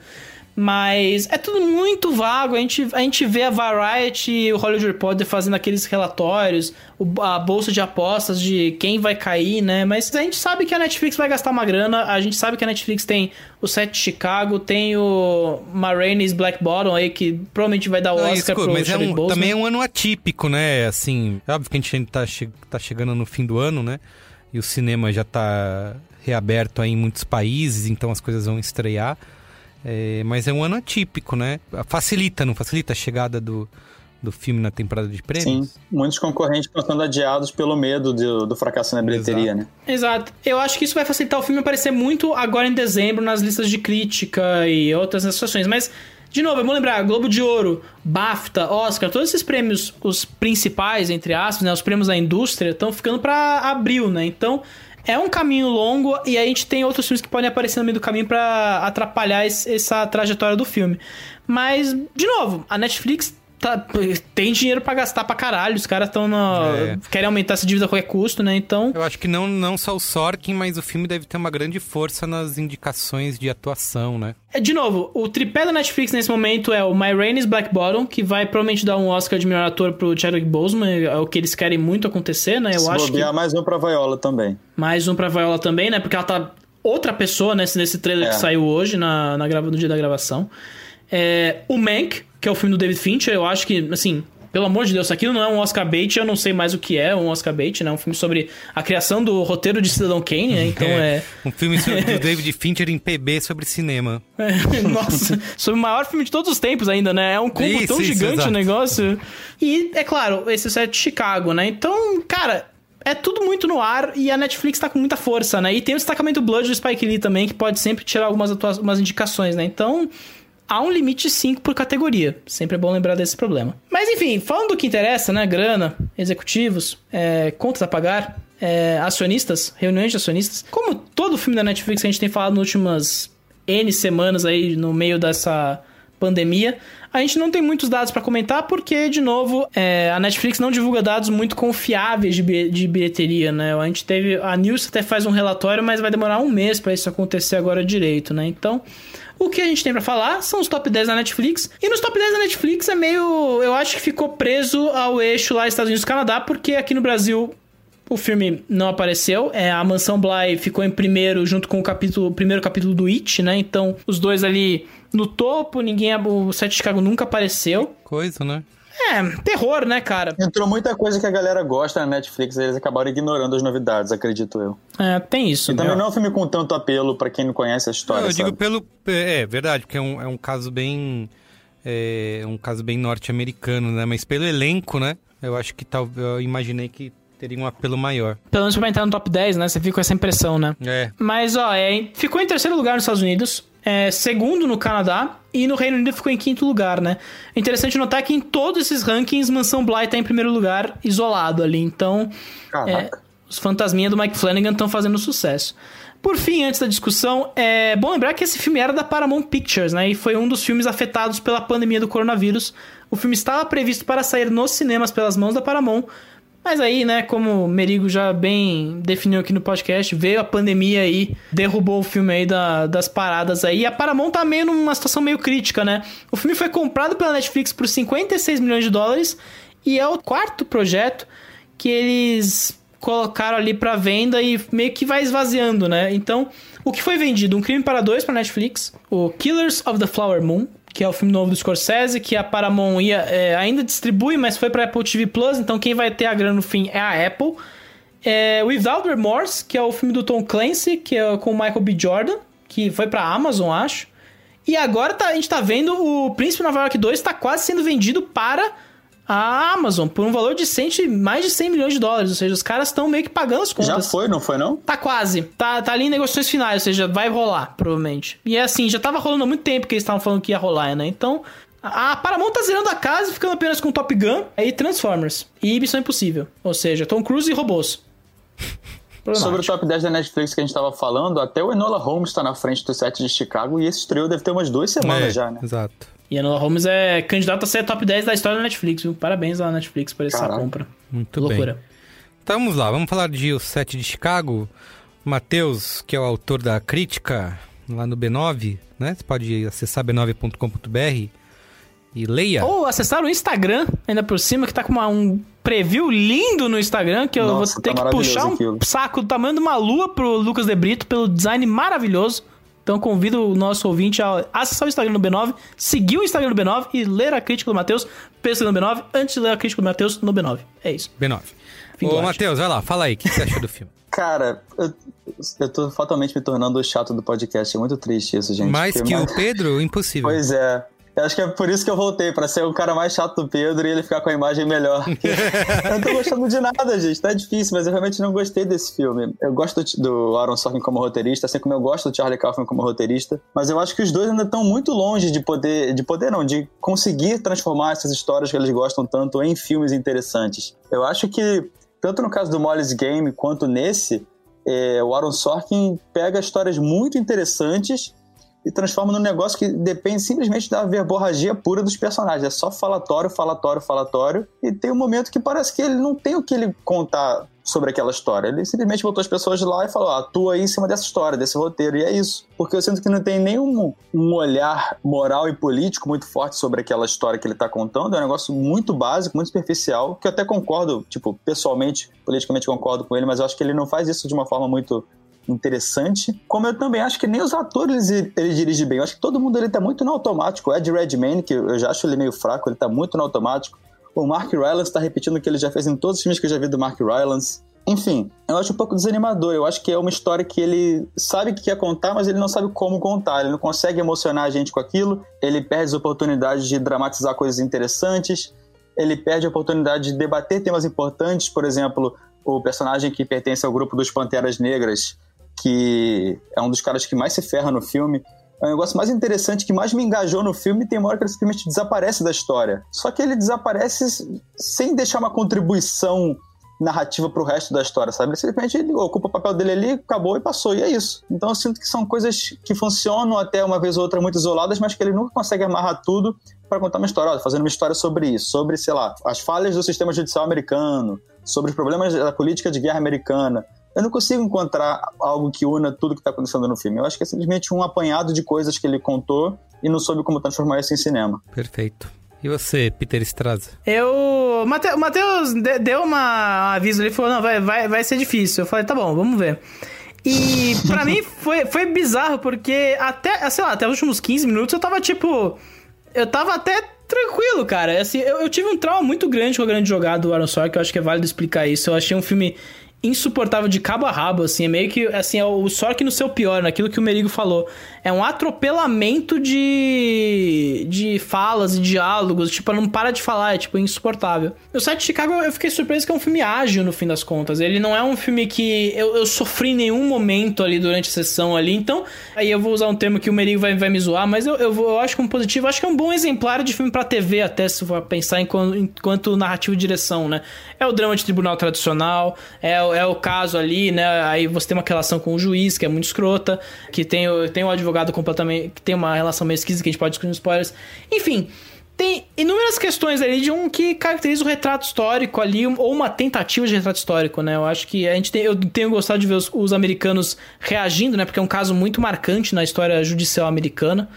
Mas é tudo muito vago. A gente, a gente vê a Variety e o Hollywood Reporter fazendo aqueles relatórios, o, a bolsa de apostas de quem vai cair, né? Mas a gente sabe que a Netflix vai gastar uma grana. A gente sabe que a Netflix tem o set de Chicago, tem o Maraine's Black Bottom aí, que provavelmente vai dar o Não, Oscar pro mas é um, também é um ano atípico, né? Assim, óbvio que a gente tá, che tá chegando no fim do ano, né? E o cinema já tá reaberto aí em muitos países, então as coisas vão estrear. É, mas é um ano atípico, né? Facilita, não facilita a chegada do, do filme na temporada de prêmios? Sim, muitos concorrentes estão sendo adiados pelo medo do, do fracasso na bilheteria, Exato. né? Exato. Eu acho que isso vai facilitar o filme aparecer muito agora em dezembro nas listas de crítica e outras associações. Mas, de novo, vamos lembrar: Globo de Ouro, BAFTA, Oscar, todos esses prêmios, os principais, entre aspas, né, os prêmios da indústria, estão ficando para abril, né? Então. É um caminho longo e a gente tem outros filmes que podem aparecer no meio do caminho para atrapalhar esse- essa trajetória do filme. Mas, de novo, a Netflix tá- tem dinheiro pra gastar pra caralho. Os caras estão É. querem aumentar essa dívida a qualquer custo, né? Então. Eu acho que não, não só o Sorkin, mas o filme deve ter uma grande força nas indicações de atuação, né? É, De novo, o tripé da Netflix nesse momento é o My Rainey's Black Bottom, que vai provavelmente dar um Oscar de melhor ator pro Chadwick Boseman, é o que eles querem muito acontecer, né? Eu Se acho que bobear, mais um pra Viola também. mais um pra Viola também, né? Porque ela tá outra pessoa nesse, nesse trailer É. que saiu hoje, na, na grava, no dia da gravação. É, o Mank, que é o filme do David Fincher, eu acho que, assim, pelo amor de Deus, isso aqui não é um Oscar bait, eu não sei mais o que é um Oscar bait, né? É um filme sobre a criação do roteiro de Cidadão Kane, né? Então é... Um filme do David Fincher em PB sobre cinema. É, Nossa, sobre o maior filme de todos os tempos ainda, né? É um combo Isso, tão isso, gigante exato. o negócio. E, é claro, esse set de Chicago, né? Então, cara, é tudo muito no ar e a Netflix tá com muita força, né? E tem o destacamento Blood do Spike Lee também, que pode sempre tirar algumas atua- umas indicações, né? Então, há um limite 5 por categoria. Sempre é bom lembrar desse problema. Mas enfim, falando do que interessa, né? Grana, executivos, é, contas a pagar, é, acionistas, reuniões de acionistas. Como todo filme da Netflix que a gente tem falado nas últimas N semanas aí no meio dessa pandemia, a gente não tem muitos dados pra comentar porque, de novo, é, a Netflix não divulga dados muito confiáveis de, de bilheteria, né? A gente teve. A News até faz um relatório, mas vai demorar um mês pra isso acontecer agora direito, né? Então. O que a gente tem pra falar são os top 10 da Netflix. E nos top 10 da Netflix é meio. Eu acho que ficou preso ao eixo lá Estados Unidos e Canadá, porque aqui no Brasil o filme não apareceu. É, a Mansão Bly ficou em primeiro junto com o capítulo, primeiro capítulo do It, né? Então, os dois ali no topo, ninguém. O Sete Chicago nunca apareceu. Coisa, né? É, terror, né, cara? Entrou muita coisa que a galera gosta na Netflix, eles acabaram ignorando as novidades, acredito eu. É, tem isso. E também né? não é um filme com tanto apelo pra quem não conhece a história. Não, eu digo sabe? pelo. É, verdade, porque é um, é um caso bem. É um caso bem norte-americano, né? Mas pelo elenco, né? Eu acho que tal. Eu imaginei que teria um apelo maior. Pelo menos pra entrar no top 10, né? Você fica com essa impressão, né? É. Mas, ó, é, ficou em terceiro lugar nos Estados Unidos, é, segundo no Canadá e no Reino Unido ficou em quinto lugar, né? É interessante notar que em todos esses rankings, Mansão Bly tá em primeiro lugar, isolado ali. Então, é, os fantasminha do Mike Flanagan estão fazendo sucesso. Por fim, antes da discussão, é bom lembrar que esse filme era da Paramount Pictures, né? E foi um dos filmes afetados pela pandemia do coronavírus. O filme estava previsto para sair nos cinemas pelas mãos da Paramount, mas aí, né, como o Merigo já bem definiu aqui no podcast, veio a pandemia aí, derrubou o filme aí da- das paradas aí. E a Paramount tá meio numa situação meio crítica, né? O filme foi comprado pela Netflix por 56 milhões de dólares e é o quarto projeto que eles colocaram ali pra venda e meio que vai esvaziando, né? Então, o que foi vendido? Um Crime para Dois pra Netflix, o Killers of the Flower Moon, que é o filme novo do Scorsese, que a Paramount ia, é, ainda distribui, mas foi pra Apple TV Plus, então quem vai ter a grana no fim é a Apple. É, Without Remorse, que é o filme do Tom Clancy, que é com o Michael B. Jordan, que foi pra Amazon, acho. E agora tá- a gente tá vendo o Príncipe Nova York 2 tá quase sendo vendido para a Amazon por um valor de 100, mais de 100 milhões de dólares. Ou seja, os caras estão meio que pagando as contas. Já foi, não foi não? Tá quase. Tá, tá ali em negociações finais, ou seja, vai rolar, provavelmente. E é assim, já tava rolando há muito tempo que eles estavam falando que ia rolar, né? Então, a a Paramount tá zerando a casa e ficando apenas com Top Gun e Transformers. E Missão Impossível. Ou seja, Tom Cruise e robôs. Sobre o top 10 da Netflix que a gente tava falando, até o Enola Holmes tá na frente do set de Chicago e esse estreou deve ter umas duas semanas É, já, né? Exato. E Enola Holmes é candidato a ser top 10 da história da Netflix, viu? Parabéns à Netflix por essa Caraca. compra. Muito Loucura. bem. Então vamos lá, vamos falar de O Sete de Chicago. Matheus, que é o autor da crítica, lá no B9, né? Você pode acessar b9.com.br e leia. Ou acessar o Instagram, ainda por cima, que tá com uma, um preview lindo no Instagram, que eu Nossa, vou ter tá que puxar um aquilo. saco do tamanho de uma lua pro Lucas De Brito, pelo design maravilhoso. Então convido o nosso ouvinte a acessar o Instagram do B9, seguir o Instagram do B9 e ler a crítica do Matheus pelo Instagram do B9, antes de ler a crítica do Matheus no B9. É isso. B9. Fim Ô. Matheus, vai lá, fala aí, o que você achou do filme? Cara, eu, eu tô fatalmente me tornando o chato do podcast. É muito triste isso, gente. Mais Porque que o Pedro, impossível. Pois é. Eu acho que é por isso que eu voltei, pra ser o cara mais chato do Pedro e ele ficar com a imagem melhor. eu não tô gostando de nada, gente. Tá difícil, mas eu realmente não gostei desse filme. Eu gosto do- Aaron Sorkin como roteirista, assim como eu gosto do Charlie Kaufman como roteirista, mas eu acho que os dois ainda estão muito longe de poder, de poder não, de conseguir transformar essas histórias que eles gostam tanto em filmes interessantes. Eu acho que, tanto no caso do Molly's Game quanto nesse, é, o Aaron Sorkin pega histórias muito interessantes e transforma num negócio que depende simplesmente da verborragia pura dos personagens. É só falatório, falatório, falatório. E tem um momento que parece que ele não tem o que ele contar sobre aquela história. Ele simplesmente botou as pessoas lá e falou: ah, atua aí em cima dessa história, desse roteiro. E é isso. Porque eu sinto que não tem nenhum um olhar moral e político muito forte sobre aquela história que ele tá contando. É um negócio muito básico, muito superficial, que eu até concordo, tipo, pessoalmente, politicamente concordo com ele, mas eu acho que ele não faz isso de uma forma muito interessante. Como eu também acho que nem os atores ele, ele dirige bem. Eu acho que todo mundo ele tá muito no automático. O Ed Redmayne, que eu já acho ele meio fraco, ele tá muito no automático. O Mark Rylance tá repetindo o que ele já fez em todos os filmes que eu já vi do Mark Rylance. Enfim, eu acho um pouco desanimador. Eu acho que é uma história que ele sabe que quer contar, mas ele não sabe como contar. Ele não consegue emocionar a gente com aquilo. Ele perde as oportunidades de dramatizar coisas interessantes. Ele perde a oportunidade de debater temas importantes. Por exemplo, o personagem que pertence ao grupo dos Panteras Negras, que é um dos caras que mais se ferra no filme. É o negócio mais interessante que mais me engajou no filme. Tem uma hora que ele simplesmente desaparece da história. Só que ele desaparece sem deixar uma contribuição narrativa pro resto da história, sabe? Ele simplesmente ele ocupa o papel dele ali, acabou e passou, e é isso. Então eu sinto que são coisas que funcionam até uma vez ou outra muito isoladas, mas que ele nunca consegue amarrar tudo para contar uma história, Ó, fazendo uma história sobre isso, sobre, sei lá, as falhas do sistema judicial americano, sobre os problemas da política de guerra americana. Eu não consigo encontrar algo que una tudo que está acontecendo no filme. Eu acho que é simplesmente um apanhado de coisas que ele contou e não soube como transformar isso em cinema. Perfeito. E você, Peter Straza? Eu. Mate- O Matheus de- deu uma um aviso ali e falou: não, vai, vai, vai ser difícil. Eu falei: tá bom, vamos ver. E pra mim foi, foi bizarro, porque até, sei lá, até os últimos 15 minutos eu tava tipo. Eu tava até tranquilo, cara. Assim, eu, eu tive um trauma muito grande com a grande jogada do Aaron Sorkin, eu acho que é válido explicar isso. Eu achei um filme insuportável de cabo a rabo, assim, é meio que, assim, é o Sorkin no seu pior, naquilo que o Merigo falou. É um atropelamento de de falas e diálogos, tipo, não para de falar, é, tipo, insuportável. O Sete de Chicago, eu fiquei surpreso que é um filme ágil, no fim das contas. Ele não é um filme que eu, eu sofri em nenhum momento ali durante a sessão ali, então, aí eu vou usar um termo que o Merigo vai, vai me zoar, mas eu, eu, vou- eu acho que é positivo, acho que é um bom exemplar de filme pra TV, até se for pensar enquanto, enquanto narrativa e direção, né? É o drama de tribunal tradicional, é, o- é o caso ali, né? Aí você tem uma relação com o juiz, que é muito escrota, que tem, tem um advogado completamente. que tem uma relação meio esquisita que a gente pode discutir nos spoilers. Enfim. Tem inúmeras questões ali de um que caracteriza o retrato histórico ali, ou uma tentativa de retrato histórico, né? Eu acho que a gente tem, eu tenho gostado de ver os, os americanos reagindo, né? Porque é um caso muito marcante na história judicial americana.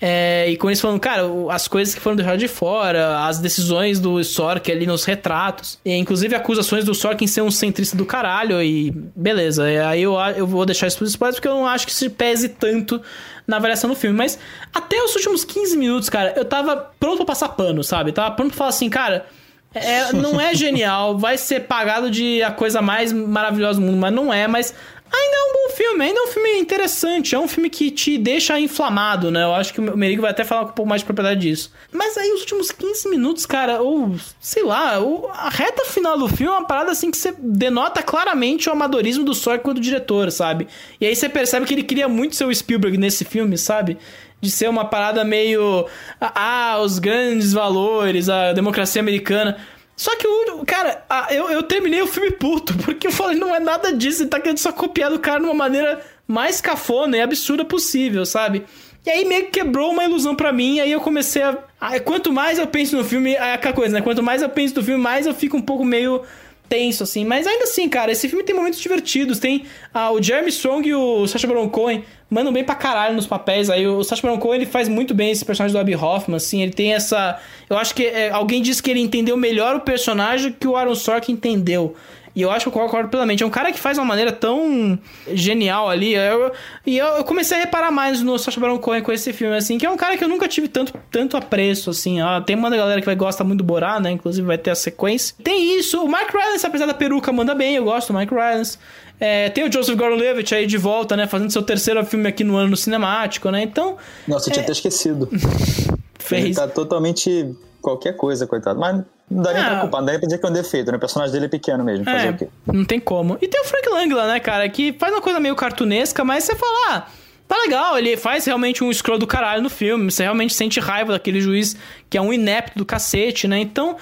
É, e com eles falando, cara, as coisas que foram deixadas de fora, as decisões do Sorkin ali nos retratos, e inclusive acusações do Sorkin ser um centrista do caralho, e beleza. Aí eu, eu vou deixar isso pros spoilers porque eu não acho que se pese tanto na avaliação do filme. Mas até os últimos 15 minutos, cara, eu tava pronto pra passar pano, sabe? Tava pronto pra falar assim, cara. é- não é genial, vai ser pagado de a coisa mais maravilhosa do mundo, mas não é, mas ainda é um bom filme, ainda é um filme interessante, é um filme que te deixa inflamado, né? Eu acho que o Merigo vai até falar com um pouco mais de propriedade disso. Mas aí os últimos 15 minutos, cara, ou sei lá, ou a reta final do filme é uma parada assim que você denota claramente o amadorismo do Sorkin do diretor, sabe? E aí você percebe que ele queria muito ser o Spielberg nesse filme, sabe? De ser uma parada meio. Ah, os grandes valores, a democracia americana. Só que o. Cara, eu, eu terminei o filme puto, porque eu falei, não é nada disso, ele tá querendo só copiar do cara de uma maneira mais cafona e absurda possível, sabe? E aí meio que quebrou uma ilusão pra mim, aí eu comecei a- Quanto mais eu penso no filme, é aquela coisa, né? Quanto mais eu penso no filme, mais eu fico um pouco meio tenso, assim. Mas ainda assim, cara, esse filme tem momentos divertidos. Tem ah, o Jeremy Strong e o Sacha Baron Cohen mandam bem pra caralho nos papéis. Aí o Sacha Baron Cohen, ele faz muito bem esse personagem do Abby Hoffman, assim. Ele tem essa... Eu acho que é, alguém disse que ele entendeu melhor o personagem que o Aaron Sorkin entendeu. E eu acho que eu concordo plenamente. É um cara que faz uma maneira tão genial ali. Eu, e eu, eu, comecei a reparar mais no Sacha Baron Cohen com esse filme, assim, que é um cara que eu nunca tive tanto, tanto apreço, assim. Ó, tem uma galera que vai gosta muito do Borá, né? Inclusive vai ter a sequência. Tem isso. O Mark Rylance, apesar da peruca, manda bem. Eu gosto do Mike Rylance. É, tem o Joseph Gordon-Levitt aí de volta, né? Fazendo seu terceiro filme aqui no ano cinemático, né? Então... Nossa, eu tinha é... até esquecido. Fez. Ele tá totalmente qualquer coisa, coitado. Mas não dá nem pra culpar, não dá nem pra dizer que é um defeito, né? O personagem dele é pequeno mesmo, fazer é, o quê? Não tem como. E tem o Frank Langla, né, cara, que faz uma coisa meio cartunesca, mas você fala, ah, tá legal, ele faz realmente um scroll do caralho no filme, você realmente sente raiva daquele juiz que é um inepto do cacete, né? Então,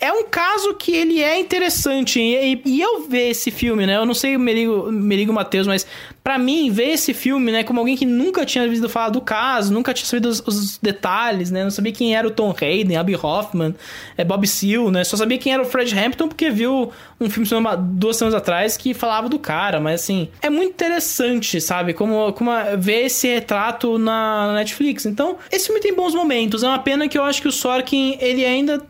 é um caso que ele é interessante. E, e, eu ver esse filme, né? Eu não sei o Merigo, Merigo Matheus, mas para mim, ver esse filme, né? Como alguém que nunca tinha ouvido falar do caso, nunca tinha sabido os, os, detalhes, né? Não sabia quem era o Tom Hayden, Abby Hoffman, é, Bob Seale, né? Só sabia quem era o Fred Hampton porque viu um filme duas semanas atrás que falava do cara. Mas assim, é muito interessante, sabe? Como, como ver esse retrato na, na Netflix. Então, esse filme tem bons momentos. É uma pena que eu acho que o Sorkin, ele ainda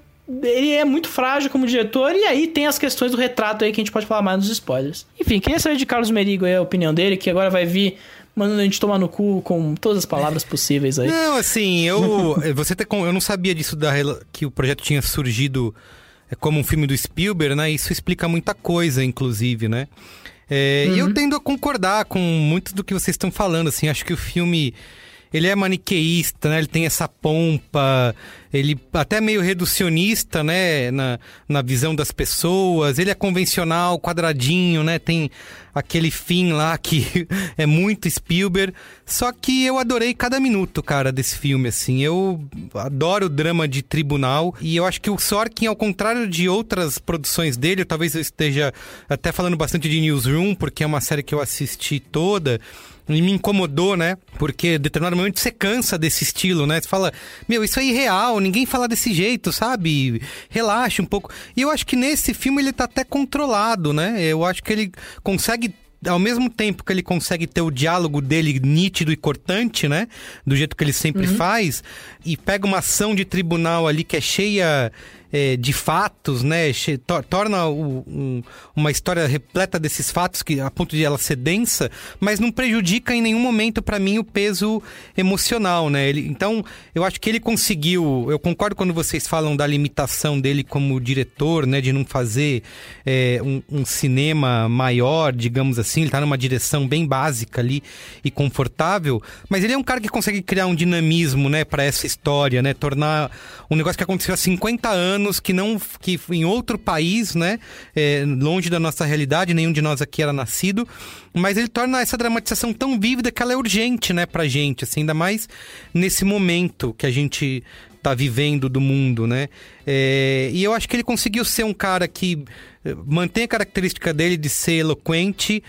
ele é muito frágil como diretor, e aí tem as questões do retrato aí que a gente pode falar mais nos spoilers. Enfim, queria saber de Carlos Merigo aí a opinião dele, que agora vai vir mandando a gente tomar no cu com todas as palavras possíveis aí. Não, assim, eu. você ter, eu não sabia disso da, que o projeto tinha surgido é, como um filme do Spielberg, né? Isso explica muita coisa, inclusive, né? É, uhum. E eu uhum. tendo a concordar com muito do que vocês estão falando, assim, acho que o filme ele é maniqueísta, né? Ele tem essa pompa, ele até meio reducionista, né? Na, na visão das pessoas. Ele é convencional, quadradinho, né? Tem aquele fim lá que é muito Spielberg. Só que eu adorei cada minuto, cara, desse filme, assim. Eu adoro o drama de tribunal. E eu acho que o Sorkin, ao contrário de outras produções dele, talvez eu esteja até falando bastante de Newsroom, porque é uma série que eu assisti toda e me incomodou, né? Porque determinado momento você cansa desse estilo, né? Você fala, meu, isso é irreal, ninguém fala desse jeito, sabe? Relaxa um pouco. E eu acho que nesse filme ele tá até controlado, né? Eu acho que ele consegue ao mesmo tempo que ele consegue ter o diálogo dele nítido e cortante, né? Do jeito que ele sempre uhum. faz, e pega uma ação de tribunal ali que é cheia é, de fatos, né? torna o, um, uma história repleta desses fatos que a ponto de ela ser densa, mas não prejudica em nenhum momento para mim o peso emocional, né? Ele, então eu acho que ele conseguiu. Eu concordo quando vocês falam da limitação dele como diretor, né? De não fazer é, um, um, cinema maior, digamos assim. Ele tá numa direção bem básica ali e confortável, mas ele é um cara que consegue criar um dinamismo, né? Para essa história, né? Tornar um negócio que aconteceu há 50 anos anos que não que em outro país, né, é, longe da nossa realidade, nenhum de nós aqui era nascido, mas ele torna essa dramatização tão vívida que ela é urgente, né, pra gente, assim, ainda mais nesse momento que a gente tá vivendo do mundo, né? É, e eu acho que ele conseguiu ser um cara que eh, mantém a característica dele de ser eloquente,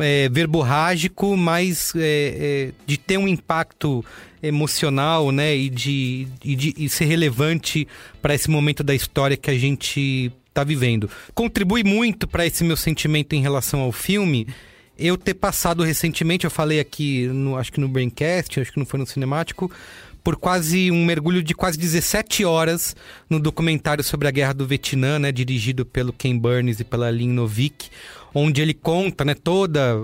é, verborrágico, mas é, é, de ter um impacto emocional, né? E de, e de e ser relevante para esse momento da história que a gente está vivendo. Contribui muito para esse meu sentimento em relação ao filme. Eu ter passado recentemente, eu falei aqui, no, acho que no Braincast, acho que não foi no Cinemático, por quase um mergulho de quase 17 horas no documentário sobre a Guerra do Vietnã, né, dirigido pelo Ken Burns e pela Lynn Novick, onde ele conta, né, toda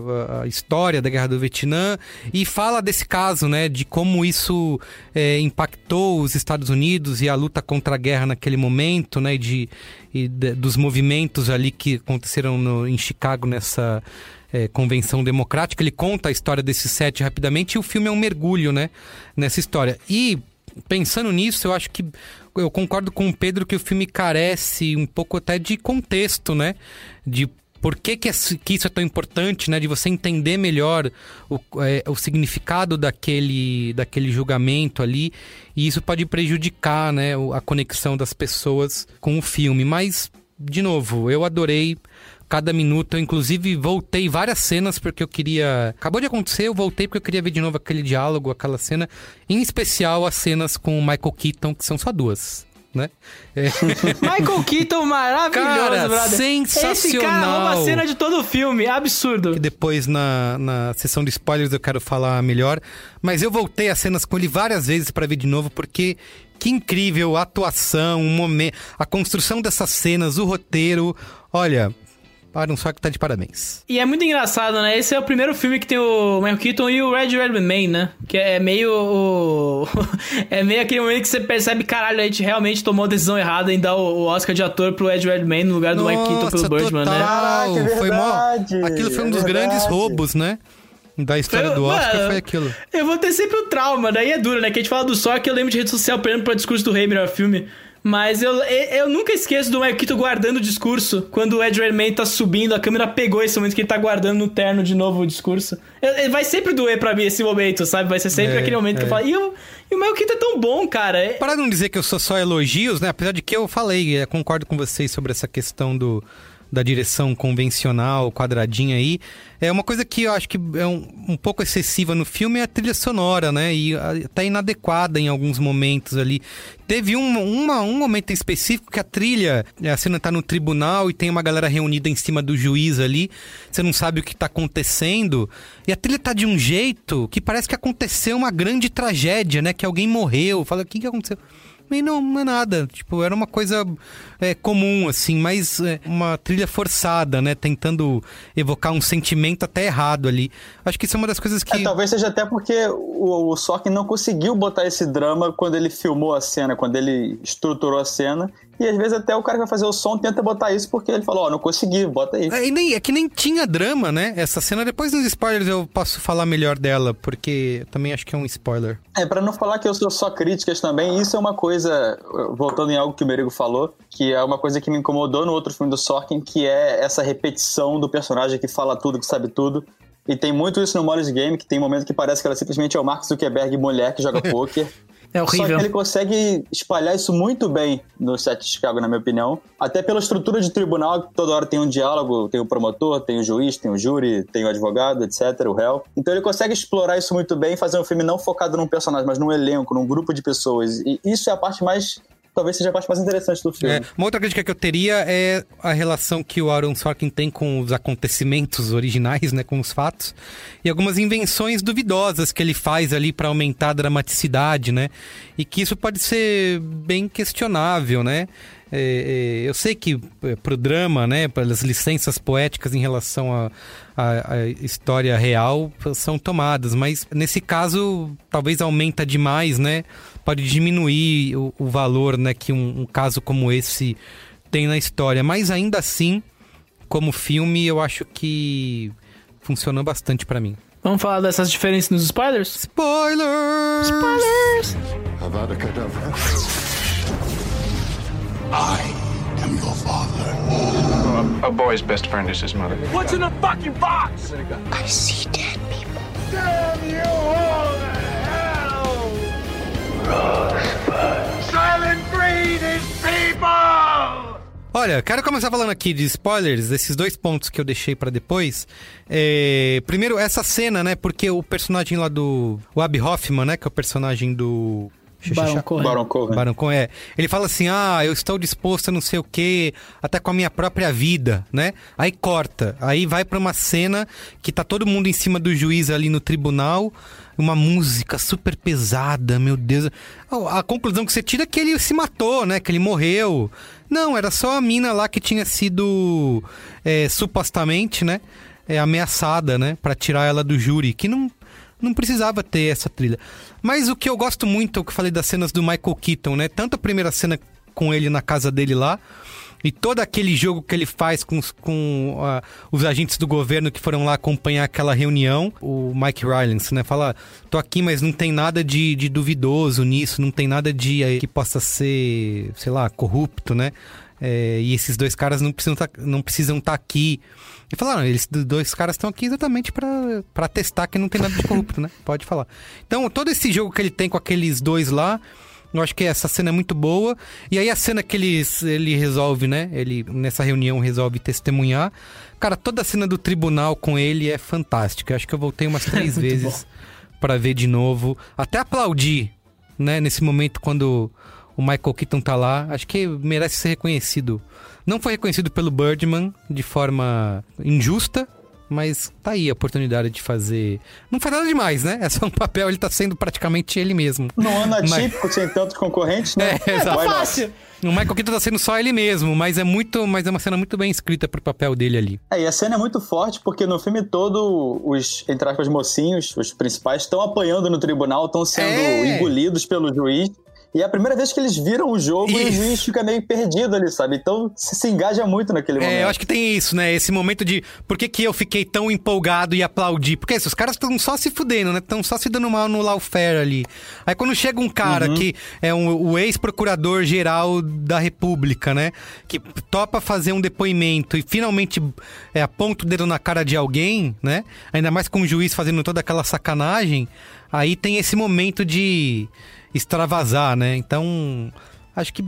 a história da Guerra do Vietnã e fala desse caso, né, de como isso é, impactou os Estados Unidos e a luta contra a guerra naquele momento, né, de, e de, dos movimentos ali que aconteceram no, em Chicago nessa é, convenção democrática. Ele conta a história desses sete rapidamente e o filme é um mergulho, né, nessa história. E pensando nisso, eu acho que eu concordo com o Pedro que o filme carece um pouco até de contexto, né? De por que, é, que, isso é tão importante, né? De você entender melhor o, é, o significado daquele, daquele julgamento ali. E isso pode prejudicar, né? A conexão das pessoas com o filme. Mas, de novo, eu adorei cada minuto. Eu, inclusive, voltei várias cenas porque eu queria. Acabou de acontecer, eu voltei porque eu queria ver de novo aquele diálogo, aquela cena. Em especial as cenas com o Michael Keaton, que são só duas. Né? É. Michael Keaton maravilhoso, Cara, brother. sensacional. Esse cara rouba a cena de todo o filme, absurdo. que depois na, na sessão de spoilers eu quero falar melhor. Mas eu voltei as cenas com ele várias vezes pra ver de novo, porque que incrível a atuação, o momento, a construção dessas cenas, o roteiro. Olha, Aaron Sorkin tá de parabéns. E é muito engraçado, né? Esse é o primeiro filme que tem o Michael Keaton e o Red Redman, né? Que é meio o... é meio aquele momento que você percebe, caralho, a gente realmente tomou a decisão errada em dar o Oscar de ator pro Ed Redman no lugar do Michael Keaton pelo Birdman, né? Caraca, é foi mó... Aquilo foi um é dos grandes verdade. roubos, né? Da história Foi- do Oscar mano, foi aquilo. Eu vou ter sempre o trauma, daí é duro, né? Que a gente fala do Sork, eu lembro de rede social perdendo pra discurso do rei, melhor filme. Mas eu, eu nunca esqueço do Keaton guardando o discurso. Quando o Ed Redmayne tá subindo, a câmera pegou esse momento que ele tá guardando no terno de novo o discurso. Eu- eu- vai sempre doer pra mim esse momento, sabe? Vai ser sempre É, aquele momento que é. eu falo. E, o- e o Keaton é tão bom, cara. É- Para não dizer que eu sou só elogios, né? Apesar de que eu falei, eh, concordo com vocês sobre essa questão do, da direção convencional, quadradinha aí. É uma coisa que eu acho que é um, um pouco excessiva no filme é a trilha sonora, né? E ah, tá inadequada em alguns momentos ali. Teve um, uma- um momento específico que a trilha, a cena tá no tribunal e tem uma galera reunida em cima do juiz ali. Você não sabe o que tá acontecendo. E a trilha tá de um jeito que parece que aconteceu uma grande tragédia, né? Que alguém morreu. Fala, o que, que aconteceu? E não, não é nada. Tipo, era uma coisa é, comum, assim, mas é, uma trilha forçada, né? Tentando evocar um sentimento até errado ali. Acho que isso é uma das coisas que. É, talvez seja até porque o, o Sorkin não conseguiu botar esse drama quando ele filmou a cena, quando ele estruturou a cena. E às vezes até o cara que vai fazer o som tenta botar isso porque ele falou, ó, não consegui, bota aí. É, nem, é que nem tinha drama, né? Essa cena, depois dos spoilers eu posso falar melhor dela, porque também acho que é um spoiler. É, pra não falar que eu sou só críticas também, isso é uma coisa, voltando em algo que o Merigo falou, que é uma coisa que me incomodou no outro filme do Sorkin, que é essa repetição do personagem que fala tudo, que sabe tudo. E tem muito isso no Molly's Game, que tem momento que parece que ela simplesmente é o Mark Zuckerberg mulher que joga pôquer. É Só horrível. que ele consegue espalhar isso muito bem no set de Chicago, na minha opinião. Até pela estrutura de tribunal, que toda hora tem um diálogo, tem o promotor, tem o juiz, tem o júri, tem o advogado, etc., o réu. Então ele consegue explorar isso muito bem e fazer um filme não focado num personagem, mas num elenco, num grupo de pessoas. E isso é a parte mais. Talvez seja a parte mais interessante do filme. É, uma outra crítica que eu teria é a relação que o Aaron Sorkin tem com os acontecimentos originais, né, com os fatos, e algumas invenções duvidosas que ele faz ali para aumentar a dramaticidade, né, e que isso pode ser bem questionável, né. É, é, eu sei que é, pro drama, né, pelas licenças poéticas em relação à à- à história real são tomadas, mas nesse caso talvez aumenta demais, né? Pode diminuir o, o valor, né, que um, um caso como esse tem na história, mas ainda assim, como filme, eu acho que funcionou bastante pra mim. Vamos falar dessas diferenças nos spoilers? Spoilers! Spoilers! Avada Kedavra. I am your father. A boy's best friend is his mother. What's in the fucking box? I see dead people. Damn you all Olha, quero começar falando aqui de spoilers, desses dois pontos que eu deixei pra depois. É, primeiro, essa cena, né? Porque o personagem lá do. O Abby Hoffman, né? Que é o personagem do. Baron Cohen. Baron Cohen. Baron Cohen, é. Ele fala assim: ah, eu estou disposto a não sei o quê, até com a minha própria vida, né? Aí corta. Aí vai pra uma cena que tá todo mundo em cima do juiz ali no tribunal, uma música super pesada, meu Deus. A conclusão que você tira é que ele se matou, né? Que ele morreu. Não, era só a mina lá que tinha sido é, supostamente, né? É, ameaçada, né? Pra tirar ela do júri, que não não precisava ter essa trilha. Mas o que eu gosto muito, o que eu falei das cenas do Michael Keaton, né? Tanto a primeira cena com ele na casa dele lá, e todo aquele jogo que ele faz com, os, com ah, os agentes do governo que foram lá acompanhar aquela reunião, o Mike Rylance, né? Fala, tô aqui, mas não tem nada de, de duvidoso nisso, não tem nada de eh, que possa ser, sei lá, corrupto, né? É, e esses dois caras não precisam tá, não precisam estar aqui. E falaram, eles dois caras estão aqui exatamente pra testar que não tem nada de corrupto, né? Pode falar. Então, todo esse jogo que ele tem com aqueles dois lá, eu acho que essa cena é muito boa. E aí a cena que ele, ele resolve, né? Ele, nessa reunião, resolve testemunhar. Cara, toda a cena do tribunal com ele é fantástica. Eu acho que eu voltei umas três vezes pra ver de novo. Até aplaudir, né? Nesse momento quando o Michael Keaton tá lá. Acho que merece ser reconhecido. Não foi reconhecido pelo Birdman de forma injusta, mas tá aí a oportunidade de fazer. Não faz nada demais, né? É só um papel, ele tá sendo praticamente ele mesmo. Num ano Mas- atípico, sem tantos concorrentes, né? É. Why not? Fácil. O Michael Keaton tá sendo só ele mesmo, mas é muito, mas é uma cena muito bem escrita pro papel dele ali. É, e a cena é muito forte porque no filme todo os, entre aspas, mocinhos, os principais, estão apanhando no tribunal, estão sendo É. engolidos pelo juiz. E é a primeira vez que eles viram o jogo e o juiz fica meio perdido ali, sabe? Então se, se engaja muito naquele momento. É, eu acho que tem isso, né? Esse momento de por que, que eu fiquei tão empolgado e aplaudi? Porque isso, os caras estão só se fudendo, né? Estão só se dando mal no lawfare ali. Aí quando chega um cara Uhum. que é um, o ex-procurador-geral da República, né? Que topa fazer um depoimento e finalmente é, aponta o dedo na cara de alguém, né? Ainda mais com o juiz fazendo toda aquela sacanagem. Aí tem esse momento de extravasar, né? Então, acho que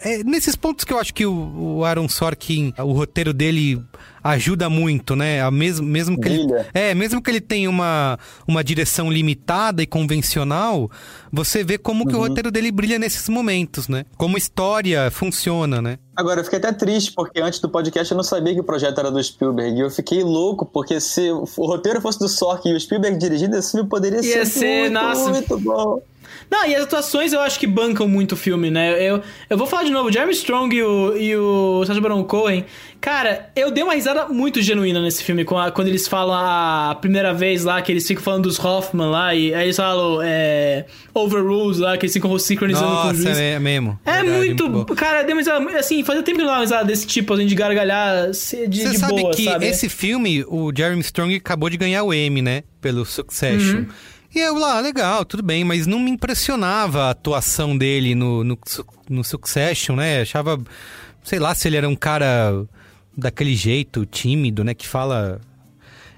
é nesses pontos que eu acho que o, o Aaron Sorkin, o roteiro dele ajuda muito, né? A mesmo, mesmo que ele, é, mesmo que ele tenha uma, uma direção limitada e convencional, você vê como que o roteiro dele brilha nesses momentos, né? Como história funciona, né? Agora, eu fiquei até triste, porque antes do podcast eu não sabia que o projeto era do Spielberg. E eu fiquei louco, porque se o roteiro fosse do Sorkin e o Spielberg dirigindo, esse filme poderia Ia ser, ser, muito, nossa. muito bom. Não, e as atuações eu acho que bancam muito o filme, né? Eu, eu vou falar de novo, o Jeremy Strong e o, e o Sacha Baron Cohen. Cara, eu dei uma risada muito genuína nesse filme, a- quando eles falam a primeira vez lá, que eles ficam falando dos Hoffman lá, e aí eles falam é, overrules lá, que eles ficam sincronizando com o Nossa, juiz. é, mesmo. É Verdade, muito. bom. cara, deu uma risada. Assim, fazia tempo que não dava uma risada desse tipo, assim, de gargalhar se- de, Você de sabe boa, que sabe? esse filme, o Jeremy Strong acabou de ganhar o Emmy, né? Pelo Succession. Uhum. E eu lá, legal, tudo bem, mas não me impressionava a atuação dele no, no, no Succession, né? Achava, sei lá, se ele era um cara daquele jeito, tímido, né? Que fala.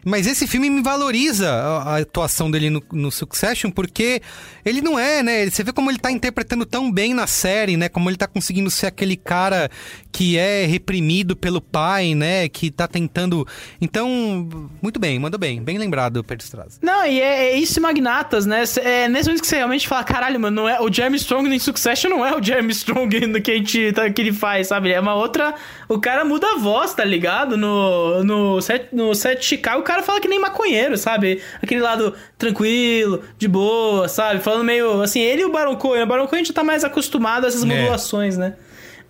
Mas esse filme me valoriza a, atuação dele no, no Succession, porque ele não é, né? Você vê como ele tá interpretando tão bem na série, né? Como ele tá conseguindo ser aquele cara que é reprimido pelo pai, né? Que tá tentando. Então, muito bem, mandou bem. Bem lembrado, Pedro Straza. Não, e é, é isso Magnatas, né? É nesse momento que você realmente fala, caralho, mano, não é, o Jeremy Strong em Succession não é o Jeremy Strong que, a gente, tá- que ele faz, sabe? É uma outra... O cara muda a voz, tá ligado? No, no, set, no set Chicago, cara fala que nem maconheiro, sabe? Aquele lado tranquilo, de boa, sabe? Falando meio... Assim, ele e o Baron Cohen. O Baron Cohen já tá mais acostumado a essas É. modulações, né?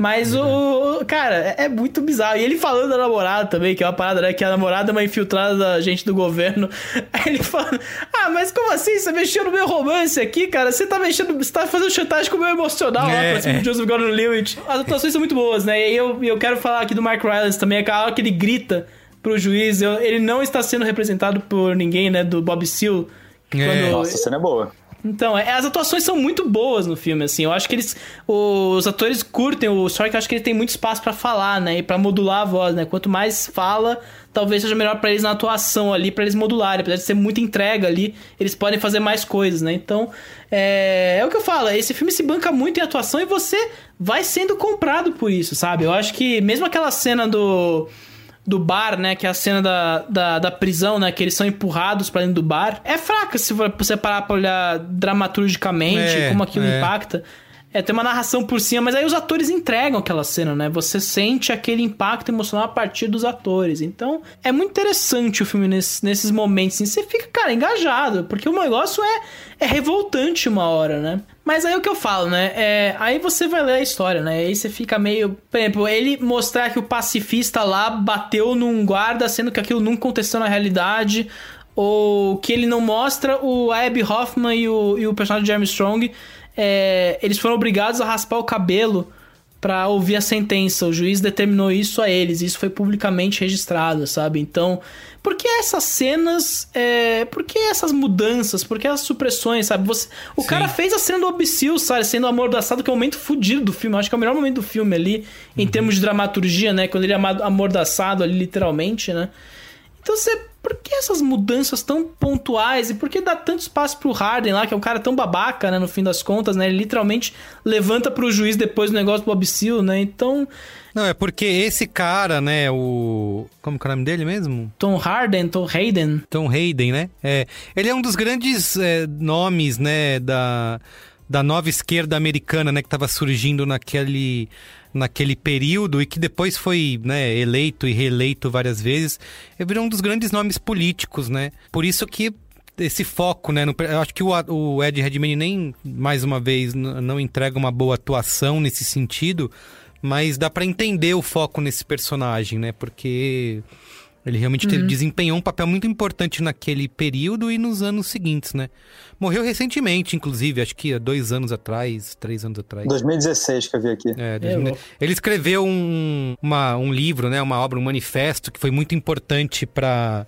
Mas o. Cara, é, é muito bizarro. E ele falando da namorada também, que é uma parada, né? Que a namorada é uma infiltrada da gente do governo. Aí ele fala: Ah, mas como assim? Você mexeu no meu romance aqui, cara? Você tá mexendo. Você tá fazendo chantagem com o meu emocional lá É, pra cima é. do Joseph Gordon Lewitt. As atuações são muito boas, né? E eu, eu quero falar aqui do Mark Rylance também, aquela hora que ele grita pro juiz. eu- ele não está sendo representado por ninguém, né? Do Bob Seal. É. quando- Nossa, a cena é boa. então, é, as atuações são muito boas no filme, assim. Eu acho que eles. Os atores curtem o Sork, eu acho que ele tem muito espaço pra falar, né? E pra modular a voz, né? Quanto mais fala, talvez seja melhor pra eles na atuação ali, pra eles modularem. Apesar de ser muita entrega ali, eles podem fazer mais coisas, né? Então, é, é o que eu falo. Esse filme se banca muito em atuação e você vai sendo comprado por isso, sabe? Eu acho que mesmo aquela cena do do bar, né? Que é a cena da, da, da prisão, né? Que eles são empurrados pra dentro do bar. É fraca se você parar pra olhar dramaturgicamente, É, como aquilo é. impacta. É, tem uma narração por cima, mas aí os atores entregam aquela cena, né? Você sente aquele impacto emocional a partir dos atores. Então, é muito interessante o filme nesse- nesses momentos. Assim. Você fica, cara, engajado, porque o negócio é, é revoltante uma hora, né? Mas aí o que eu falo, né? É, aí você vai ler a história, né? Aí você fica meio. Por exemplo, ele mostrar que o pacifista lá bateu num guarda, sendo que aquilo nunca aconteceu na realidade. Ou que ele não mostra o Abby Hoffman e o, e o personagem de Jeremy Strong. É, eles foram obrigados a raspar o cabelo pra ouvir a sentença. O juiz determinou isso a eles. Isso foi publicamente registrado, sabe? Então, por que essas cenas. É, por que essas mudanças? Por que essas supressões, sabe? Você, o Sim. cara fez a cena do Obsil, sabe? Sendo amordaçado, que é o momento fudido do filme. Eu acho que é o melhor momento do filme ali, em termos de dramaturgia, né? Quando ele é amordaçado ali, literalmente, né? Então você. Por que essas mudanças tão pontuais? E por que dá tanto espaço pro Harden lá, que é um cara tão babaca, né? No fim das contas, né? Ele literalmente levanta pro juiz depois do negócio do Bob Seal, né? Então. Não, é porque esse cara, né, o. Como que é o nome dele mesmo? Tom Harden, Tom Hayden. Tom Hayden, né? É, ele é um dos grandes é, nomes, né, da, da nova esquerda americana, né, que estava surgindo naquele naquele período e que depois foi né, eleito e reeleito várias vezes, ele virou um dos grandes nomes políticos, né? Por isso que esse foco, né? No, eu acho que o, o Ed Redmayne nem, mais uma vez, não entrega uma boa atuação nesse sentido, mas dá para entender o foco nesse personagem, né? Porque ele realmente uhum. teve, desempenhou um papel muito importante naquele período e nos anos seguintes, né? Morreu recentemente, inclusive, acho que há dois anos atrás, três anos atrás. 2016 que eu vi aqui. É, 2000... é ele escreveu um, uma, um livro, né? Uma obra, um manifesto que foi muito importante para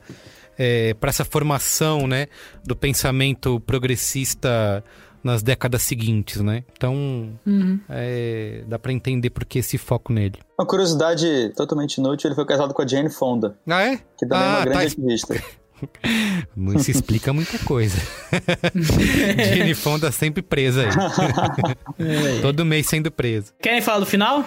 é, para essa formação, né? Do pensamento progressista nas décadas seguintes, né? Então, uhum. é, dá para entender por que esse foco nele. Uma curiosidade totalmente inútil, ele foi casado com a Jane Fonda. Ah, é? Que também ah, é uma grande tá... ativista. Isso explica muita coisa. Jane Fonda sempre presa aí. Todo mês sendo presa. Querem falar do final?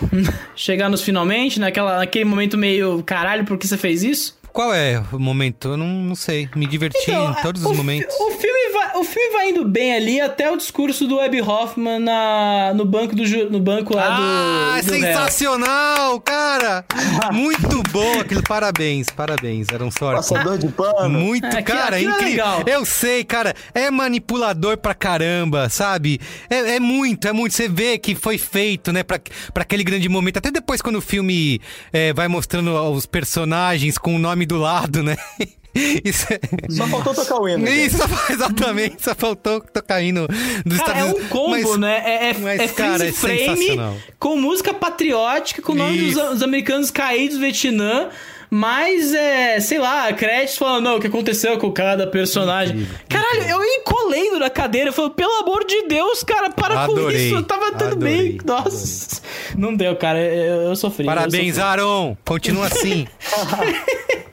Chegar nos finalmente, naquela, naquele momento meio caralho, por que você fez isso? Qual é o momento? Eu não, não sei. Me diverti então, em todos os momentos. O filme o filme vai indo bem ali até o discurso do Webb Hoffman na, no banco do no banco lá ah, do. Ah, sensacional, cara! Muito bom aquilo. Parabéns, parabéns. Eram sorte. Passador de pano. Muito, é, cara, aquilo, incrível. É legal. Eu sei, cara. É manipulador pra caramba, sabe? É, é, muito, é muito. Você vê que foi feito, né, pra, pra aquele grande momento. Até depois, quando o filme é, vai mostrando os personagens com o nome do lado, né? Isso é... Só faltou tocar o hino. Isso, exatamente. Só faltou tocar o hino dos cara, Estados Unidos. é um combo, mas, né? É, é, mas, é cara, é frame com música patriótica, com o nome dos, dos, americanos caídos do Vietnã. Mas é, sei lá, créditos falando, não, o que aconteceu com cada personagem. Incrível, Caralho, incrível. eu encolendo na cadeira, eu falei, pelo amor de Deus, cara, para adorei, com isso. Eu tava tudo adorei, bem. Nossa. Adorei. Não deu, cara. Eu, eu sofri. Parabéns, eu sofri. Aaron. Continua assim.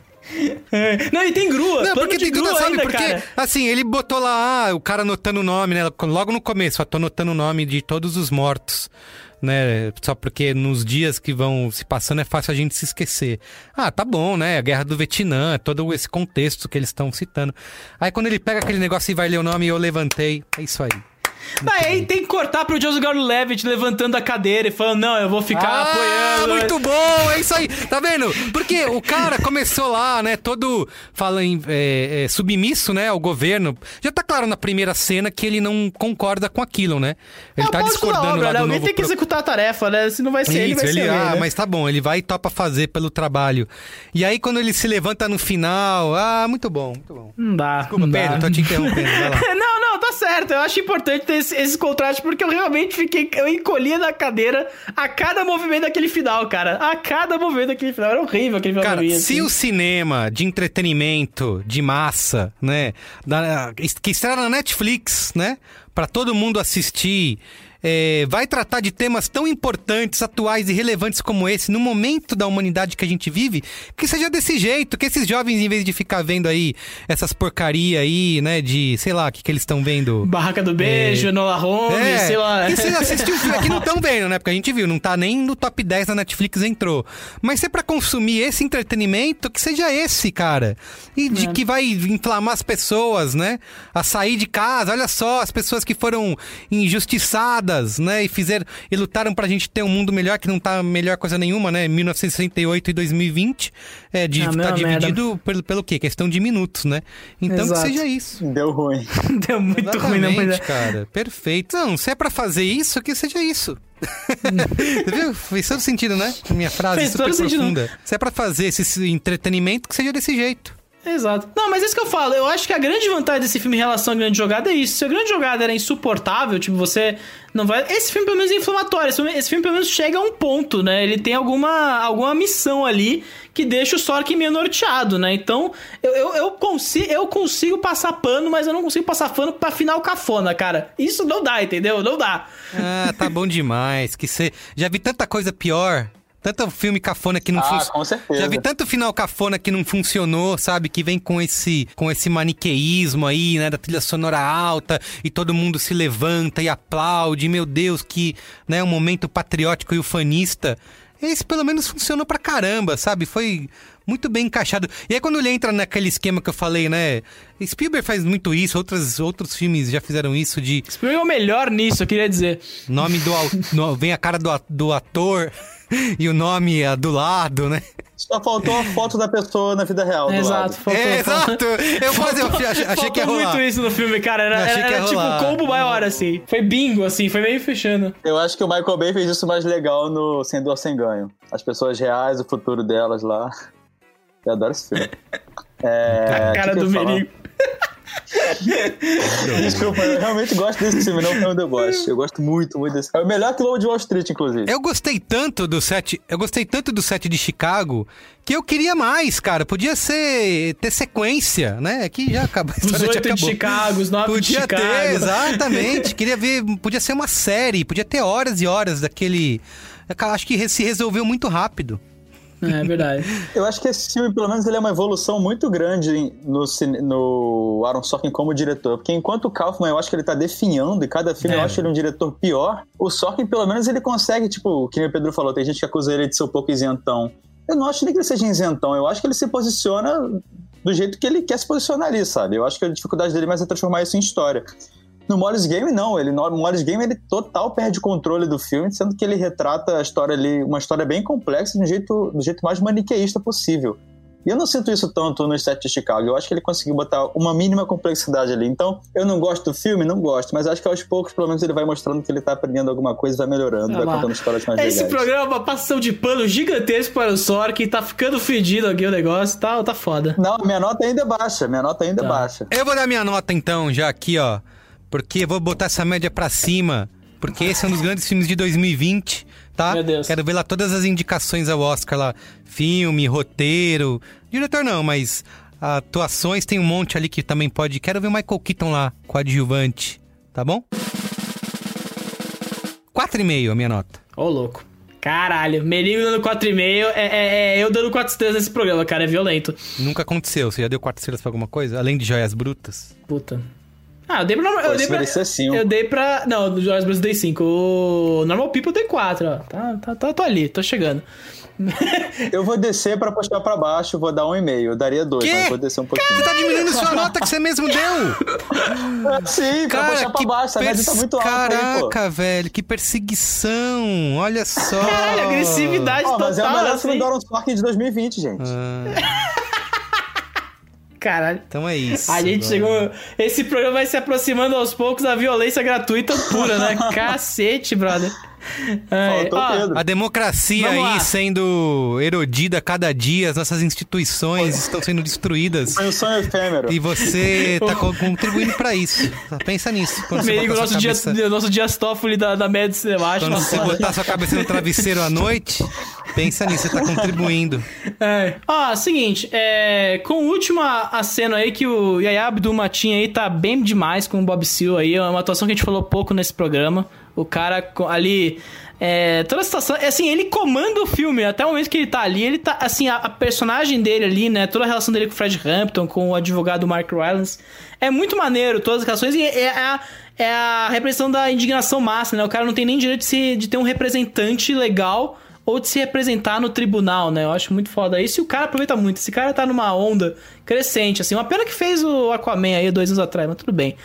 É. Não, e tem grua. Não, porque tem grua, sabe? Ainda, porque, cara. assim, ele botou lá, ah, o cara anotando o nome, né? Logo no começo, tô anotando o nome de todos os mortos. Né? Só porque nos dias que vão se passando é fácil a gente se esquecer. Ah, tá bom, né? A guerra do Vietnã, todo esse contexto que eles estão citando. Aí quando ele pega aquele negócio e vai ler o nome, eu levantei. É isso aí. Mas aí tem que cortar pro Joseph Gordon-Levitt levantando a cadeira e falando, não, eu vou ficar ah, apoiando. muito bom, é isso aí. Tá vendo? Porque o cara começou lá, né, todo falando em, é, é, submisso, né, ao governo. Já tá claro na primeira cena que ele não concorda com aquilo, né? Ele é tá discordando obra, lá né? do Alguém tem que executar a tarefa, né? Se não vai ser isso, ele, vai ele, ser Ah, né? mas tá bom, ele vai e topa fazer pelo trabalho. E aí quando ele se levanta no final, ah, muito bom, muito bom. Não dá, Desculpa, não Pedro, dá. tô te interrompendo, vai lá. não, não, tá certo. Eu acho importante ter esse, esse contraste porque eu realmente fiquei. Eu encolhia na cadeira a cada movimento daquele final, cara. A cada movimento daquele final. Era horrível aquele final. Cara, mim, se assim. o cinema de entretenimento, de massa, né? Da, que estreia na Netflix, né? Pra todo mundo assistir é, vai tratar de temas tão importantes, atuais e relevantes como esse, no momento da humanidade que a gente vive, que seja desse jeito, que esses jovens, em vez de ficar vendo aí essas porcaria aí, né, de, sei lá, o que, que eles estão vendo. Barraca do Beijo, é, Nola Holmes, é, sei lá. Que vocês assistiu o filme aqui não estão vendo, né, porque a gente viu, não tá nem no top 10 da Netflix entrou. Mas se é pra consumir esse entretenimento, que seja esse, cara. E de é. que vai inflamar as pessoas, né, a sair de casa. Olha só, as pessoas que foram injustiçadas né? E fizeram e lutaram pra gente ter um mundo melhor, que não tá melhor coisa nenhuma, né? 1968 e 2020. É, de, ah, tá dividido pelo, pelo quê? Questão de minutos, né? Então Exato. que seja isso. Deu ruim. Deu muito Exatamente, ruim, não, cara. Perfeito. Não, se é pra fazer isso, que seja isso. Você viu? Fez todo sentido, né? Minha frase Fez super profunda. Sentido. Se é pra fazer esse entretenimento, que seja desse jeito. Exato. Não, mas é isso que eu falo. Eu acho que a grande vantagem desse filme em relação à grande jogada é isso. Se a grande jogada era insuportável, tipo, você não vai. Esse filme, pelo menos, é inflamatório. Esse filme, esse filme pelo menos, chega a um ponto, né? Ele tem alguma, alguma missão ali que deixa o Sorkin meio norteado, né? Então, eu, eu, eu, consigo, eu consigo passar pano, mas eu não consigo passar pano pra final cafona, cara. Isso não dá, entendeu? Não dá. Ah, tá bom demais. Que você. Já vi tanta coisa pior tanto filme cafona que não ah, funcionou. com certeza. Já vi tanto final cafona que não funcionou, sabe? Que vem com esse, com esse maniqueísmo aí, né? Da trilha sonora alta e todo mundo se levanta e aplaude. Meu Deus, que, né? Um momento patriótico e ufanista. Esse pelo menos funcionou pra caramba, sabe? Foi muito bem encaixado. E aí quando ele entra naquele esquema que eu falei, né? Spielberg faz muito isso, outros, outros filmes já fizeram isso de... Spielberg é o melhor nisso, eu queria dizer. Nome do... no, vem a cara do, do ator e o nome é do lado, né? Só faltou a foto da pessoa na vida real. Exato, faltou, é, exato. Eu quase eu achei, achei que ia rolar. muito isso no filme, cara. Era, era, era tipo combo maior, assim. Foi bingo, assim, foi meio fechando. Eu acho que o Michael Bay fez isso mais legal no Sem Dor Sem Ganho. As pessoas reais, o futuro delas lá. Eu adoro esse filme. É, a cara do Merigo. Desculpa, eu realmente gosto desse filme, não foi onde eu gosto. Eu gosto muito, muito desse. É o melhor que o de Wall Street, inclusive. Eu gostei tanto do set, eu gostei tanto do set de Chicago que eu queria mais, cara. Podia ser ter sequência, né? Aqui já acabou. Os oito de Chicago, os nove podia de Chicago. ter, exatamente. queria ver, podia ser uma série, podia ter horas e horas daquele. Acho que se resolveu muito rápido. É verdade. eu acho que esse filme, pelo menos, ele é uma evolução muito grande no, no Aaron Sorkin como diretor. Porque enquanto o Kaufman, eu acho que ele tá definhando, e cada filme é. eu acho ele um diretor pior, o Sorkin, pelo menos, ele consegue, tipo, que o Pedro falou, tem gente que acusa ele de ser um pouco isentão. Eu não acho nem que ele seja isentão, eu acho que ele se posiciona do jeito que ele quer se posicionar ali, sabe? Eu acho que a dificuldade dele mais é transformar isso em história. No Morris Game, não. Ele, no Morris Game, ele total perde controle do filme, sendo que ele retrata a história ali, uma história bem complexa, do jeito, do jeito mais maniqueísta possível. E eu não sinto isso tanto no set de Chicago. Eu acho que ele conseguiu botar uma mínima complexidade ali. Então, eu não gosto do filme, não gosto, mas acho que aos poucos, pelo menos, ele vai mostrando que ele tá aprendendo alguma coisa, vai melhorando, ah, vai contando histórias mais Esse legais. programa é uma passação de pano gigantesco para o Sork, tá ficando fedido aqui o negócio, tá, tá foda. Não, minha nota ainda é baixa, minha nota ainda tá. é baixa. Eu vou dar minha nota então, já aqui, ó. Porque vou botar essa média pra cima. Porque esse é um dos grandes filmes de 2020, tá? Meu Deus. Quero ver lá todas as indicações ao Oscar lá. Filme, roteiro. Diretor não, mas atuações tem um monte ali que também pode. Quero ver o Michael Keaton lá, coadjuvante. Tá bom? 4,5 a minha nota. Ô, oh, louco. Caralho, Merigo dando 4,5 é, é, é eu dando 4 estrelas nesse programa, cara, é violento. Nunca aconteceu. Você já deu 4 estrelas pra alguma coisa? Além de joias brutas? Puta. Ah, eu dei pra. Eu dei pra, eu dei pra. Não, do Joyce Bros eu dei 5. O Normal People eu dei 4, ó. Tá, tá, tá, tô ali, tô chegando. eu vou descer pra puxar pra baixo, vou dar um e meio. Eu daria dois, que? mas vou descer um pouquinho. Você tá diminuindo sua nota que você mesmo deu? Sim, pra Cara, puxar pra baixo. Essa média tá muito alta Caraca, aí, velho, que perseguição. Olha só. Caralho, agressividade oh, total. Mas é o melhor assim. filme do Aaron Sorkin de 2020, gente. Ah. Caralho. Então é isso. A gente chegou. Esse programa vai se aproximando aos poucos da violência gratuita pura, né? Cacete, brother. Ó, a democracia aí sendo erodida a cada dia, as nossas instituições estão sendo destruídas. Foi um sonho efêmero. E você tá contribuindo para isso. Pensa nisso. Quando Meio o nosso, cabeça... dia, nosso Dias Toffoli da, da Médici, eu acho. Quando você botar sua cabeça no travesseiro à noite, pensa nisso, você tá contribuindo. É. Ó, seguinte, é, com o último aceno aí que o Yaya Abdul Matin aí tá bem demais com o Bob Seal aí, é uma atuação que a gente falou pouco nesse programa. O cara ali. É, toda a situação. É assim, ele comanda o filme. Até o momento que ele tá ali, ele tá. Assim, a, a, personagem dele ali, né? Toda a relação dele com o Fred Hampton, com o advogado Mark Rylance. É muito maneiro, todas as relações. E é, é a, é a repressão da indignação máxima, né? O cara não tem nem direito de, se, de ter um representante legal ou de se representar no tribunal, né? Eu acho muito foda isso. E o cara aproveita muito. Esse cara tá numa onda crescente, assim. Uma pena que fez o Aquaman aí dois anos atrás, mas tudo bem.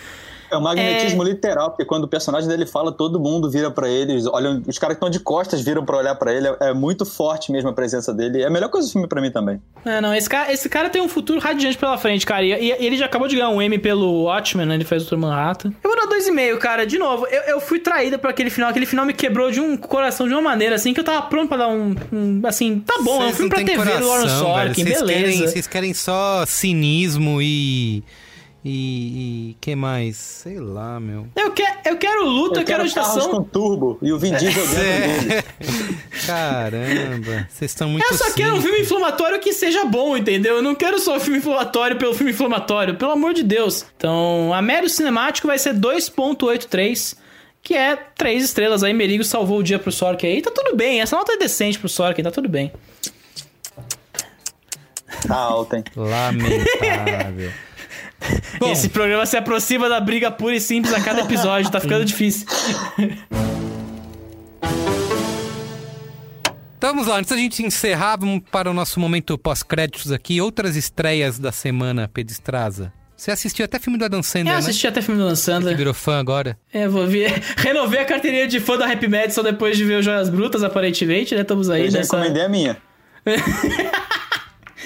É o magnetismo é... literal, porque quando o personagem dele fala, todo mundo vira para ele, olham, os caras que estão de costas viram para olhar para ele, é, é, muito forte mesmo a presença dele. É a melhor coisa do filme para mim também. É, não, esse cara, esse cara tem um futuro radiante pela frente, cara. E, e ele já acabou de ganhar um M pelo Watchmen, né? Ele fez o Dr. Manhattan. Eu vou dar dois e meio, cara. De novo, eu, eu fui traída por aquele final. Aquele final me quebrou de um coração de uma maneira, assim, que eu tava pronto pra dar um. um assim, tá bom, Cês é um filme pra TV coração, do Warren Sorkin, beleza. Querem, vocês querem só cinismo e e, e que mais? Sei lá, meu. Eu, que, eu quero luta, eu, eu quero, quero agitação. com turbo e o Vin Diesel é. Caramba, vocês estão muito Eu só quero um filme inflamatório que seja bom, entendeu? Eu não quero só um filme inflamatório pelo filme inflamatório, pelo amor de Deus. Então, a médio cinemático vai ser 2.83 que é três estrelas aí. Merigo salvou o dia pro Sork aí. Tá tudo bem, essa nota é decente pro Sork, tá tudo bem. Tá alta, hein? Lamentável. Bom. Esse programa se aproxima da briga pura e simples a cada episódio, tá ficando difícil. Então vamos lá, antes da gente encerrar, vamos para o nosso momento pós-créditos aqui. Outras estreias da semana, Pedistraza. Você assistiu até filme do Adam Sandler, Eu né? assisti até filme do Adam Sandler. Que virou fã agora. É, vou ver. Renovei a carteirinha de fã da Happy Madison depois de ver o Joias Brutas, aparentemente, né? Estamos aí Eu já nessa... encomendei a minha.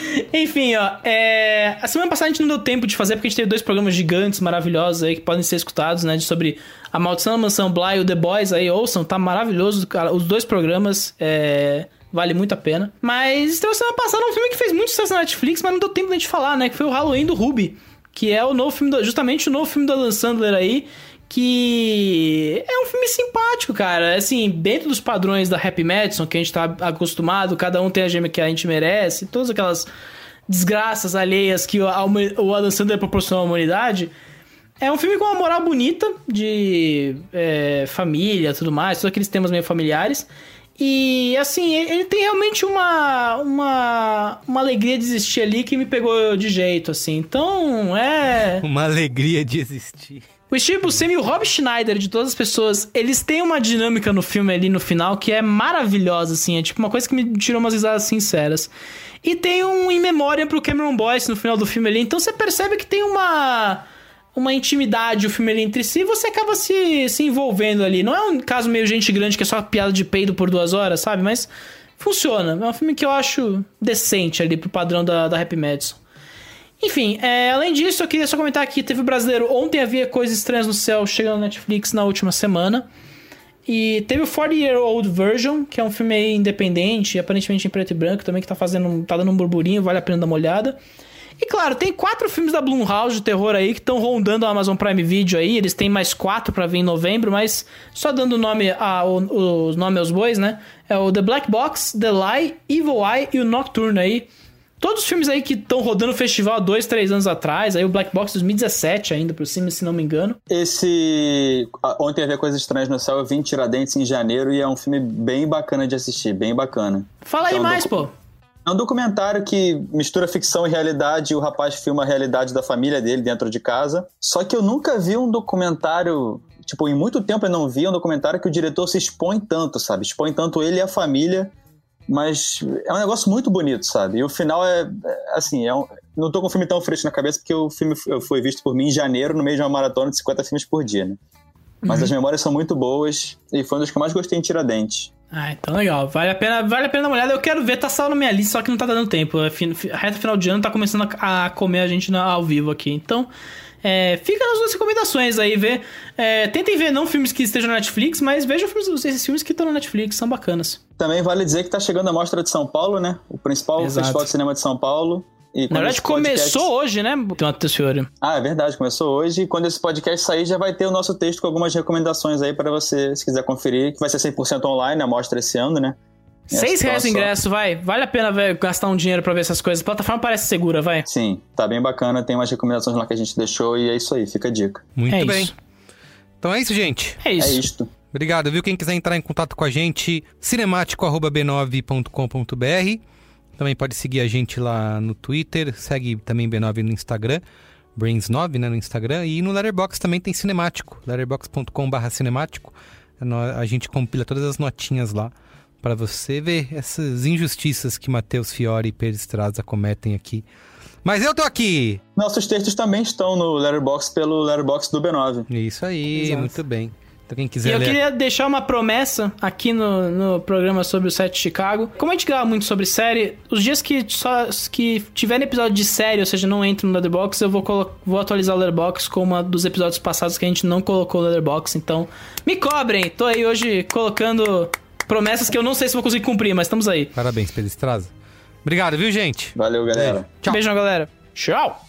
Enfim, ó, é... a semana passada a gente não deu tempo de fazer porque a gente teve dois programas gigantes, maravilhosos aí, que podem ser escutados, né? Sobre a Maldição da Mansão Bly e o The Boys aí, ouçam, tá maravilhoso, cara. Os dois programas, é... Vale muito a pena. Mas estreou semana passada um filme que fez muito sucesso na Netflix, mas não deu tempo da gente falar, né? Que foi o Halloween do Ruby. Que é o novo filme, do... justamente o novo filme do Adam Sandler aí. Que é um filme simpático, cara. Assim, dentro dos padrões da Happy Madison, que a gente tá acostumado, cada um tem a gema que a gente merece, todas aquelas desgraças alheias que o Adam Sandler proporcionou à humanidade. É um filme com uma moral bonita, de é, família tudo mais, todos aqueles temas meio familiares. E assim, ele tem realmente uma, uma, uma alegria de existir ali que me pegou de jeito, assim. Então, é. Uma alegria de existir. O Steve Buscemi e o Rob Schneider, de todas as pessoas, eles têm uma dinâmica no filme ali no final que é maravilhosa, assim. É tipo uma coisa que me tirou umas risadas sinceras. E tem um in memória pro Cameron Boyce no final do filme ali. Então você percebe que tem uma uma intimidade o filme ali entre si você acaba se, se envolvendo ali. Não é um caso meio gente grande que é só piada de peido por duas horas, sabe? Mas funciona. É um filme que eu acho decente ali pro padrão da, da Happy Madison. Enfim, é, além disso, eu queria só comentar aqui: teve o brasileiro Ontem Havia Coisas Estranhas no Céu chegando na Netflix na última semana. E teve o 40 Year Old Version, que é um filme independente, aparentemente em preto e branco também, que tá fazendo. tá dando um burburinho, vale a pena dar uma olhada. E claro, tem quatro filmes da Blumhouse de terror aí que estão rondando a Amazon Prime Video aí. Eles têm mais quatro pra vir em novembro, mas só dando nome a, o, os nomes aos bois, né? É o The Black Box, The Lie, Evil Eye e o Nocturne aí. Todos os filmes aí que estão rodando o festival há dois, três anos atrás. Aí o Black Box 2017 ainda, por cima, se não me engano. Esse. Ontem havia Coisas Estranhas no Céu, eu vi em Tiradentes em janeiro e é um filme bem bacana de assistir, bem bacana. Fala aí É um mais, docu- pô. É um documentário que mistura ficção e realidade e o rapaz filma a realidade da família dele dentro de casa. Só que eu nunca vi um documentário. Tipo, em muito tempo eu não vi um documentário que o diretor se expõe tanto, sabe? Expõe tanto ele e a família. Mas é um negócio muito bonito, sabe? E o final é. é, assim, é um, não tô com o filme tão fresco na cabeça porque o filme foi visto por mim em janeiro, no meio de uma maratona de 50 filmes por dia, né? Mas Uhum. as memórias são muito boas e foi um dos que eu mais gostei em Tiradentes. Ah, então legal. Vale a pena, vale a pena dar uma olhada. Eu quero ver, tá salvo na minha lista, só que não tá dando tempo. A fin- a reta final de ano tá começando a, comer a gente ao vivo aqui. Então, é, fica nas suas recomendações aí, vê. É, tentem ver não filmes que estejam na Netflix, mas vejam filmes- esses filmes que estão na Netflix, são bacanas. Também vale dizer que tá chegando a Mostra de São Paulo, né? O principal Exato. festival de cinema de São Paulo. E Na verdade, podcast- começou hoje, né, Matheus Fiore? Ah, é verdade, começou hoje. E quando esse podcast sair, já vai ter o nosso texto com algumas recomendações aí para você, se quiser conferir, que vai ser 100% online a mostra esse ano, né? É, Seis só- reais o só- ingresso, vai. Vale a pena velho, gastar um dinheiro pra ver essas coisas. A plataforma parece segura, vai. Sim, tá bem bacana, tem umas recomendações lá que a gente deixou e é isso aí, fica a dica. Muito É bem. isso. Então é isso, gente. É isso. É isto. Obrigado, viu? Quem quiser entrar em contato com a gente, cinemático.b9.com.br. Também pode seguir a gente lá no Twitter, segue também B9 no Instagram, Brains9 né, no Instagram, e no Letterboxd também tem cinemático, letterboxd.com.br cinemático. A no- A gente compila todas as notinhas lá para você ver essas injustiças que Matheus Fiore e Pedro Estraza cometem aqui. Mas eu tô aqui! Nossos textos também estão no Letterboxd pelo Letterboxd do B9. Isso aí, Exato. muito bem. Então quem E quiser eu ler... queria deixar uma promessa aqui no, no programa sobre o set de Chicago. Como a gente grava muito sobre série, os dias que só que tiver episódio de série, ou seja, não entra no Letterboxd, eu vou, colo- vou atualizar o Letterboxd com uma dos episódios passados que a gente não colocou no Letterboxd. Então, me cobrem! Tô aí hoje colocando promessas que eu não sei se vou conseguir cumprir, mas estamos aí. Parabéns, Pedro Estraza. Obrigado, viu, gente? Valeu, galera. Tchau. Beijão, galera. Tchau!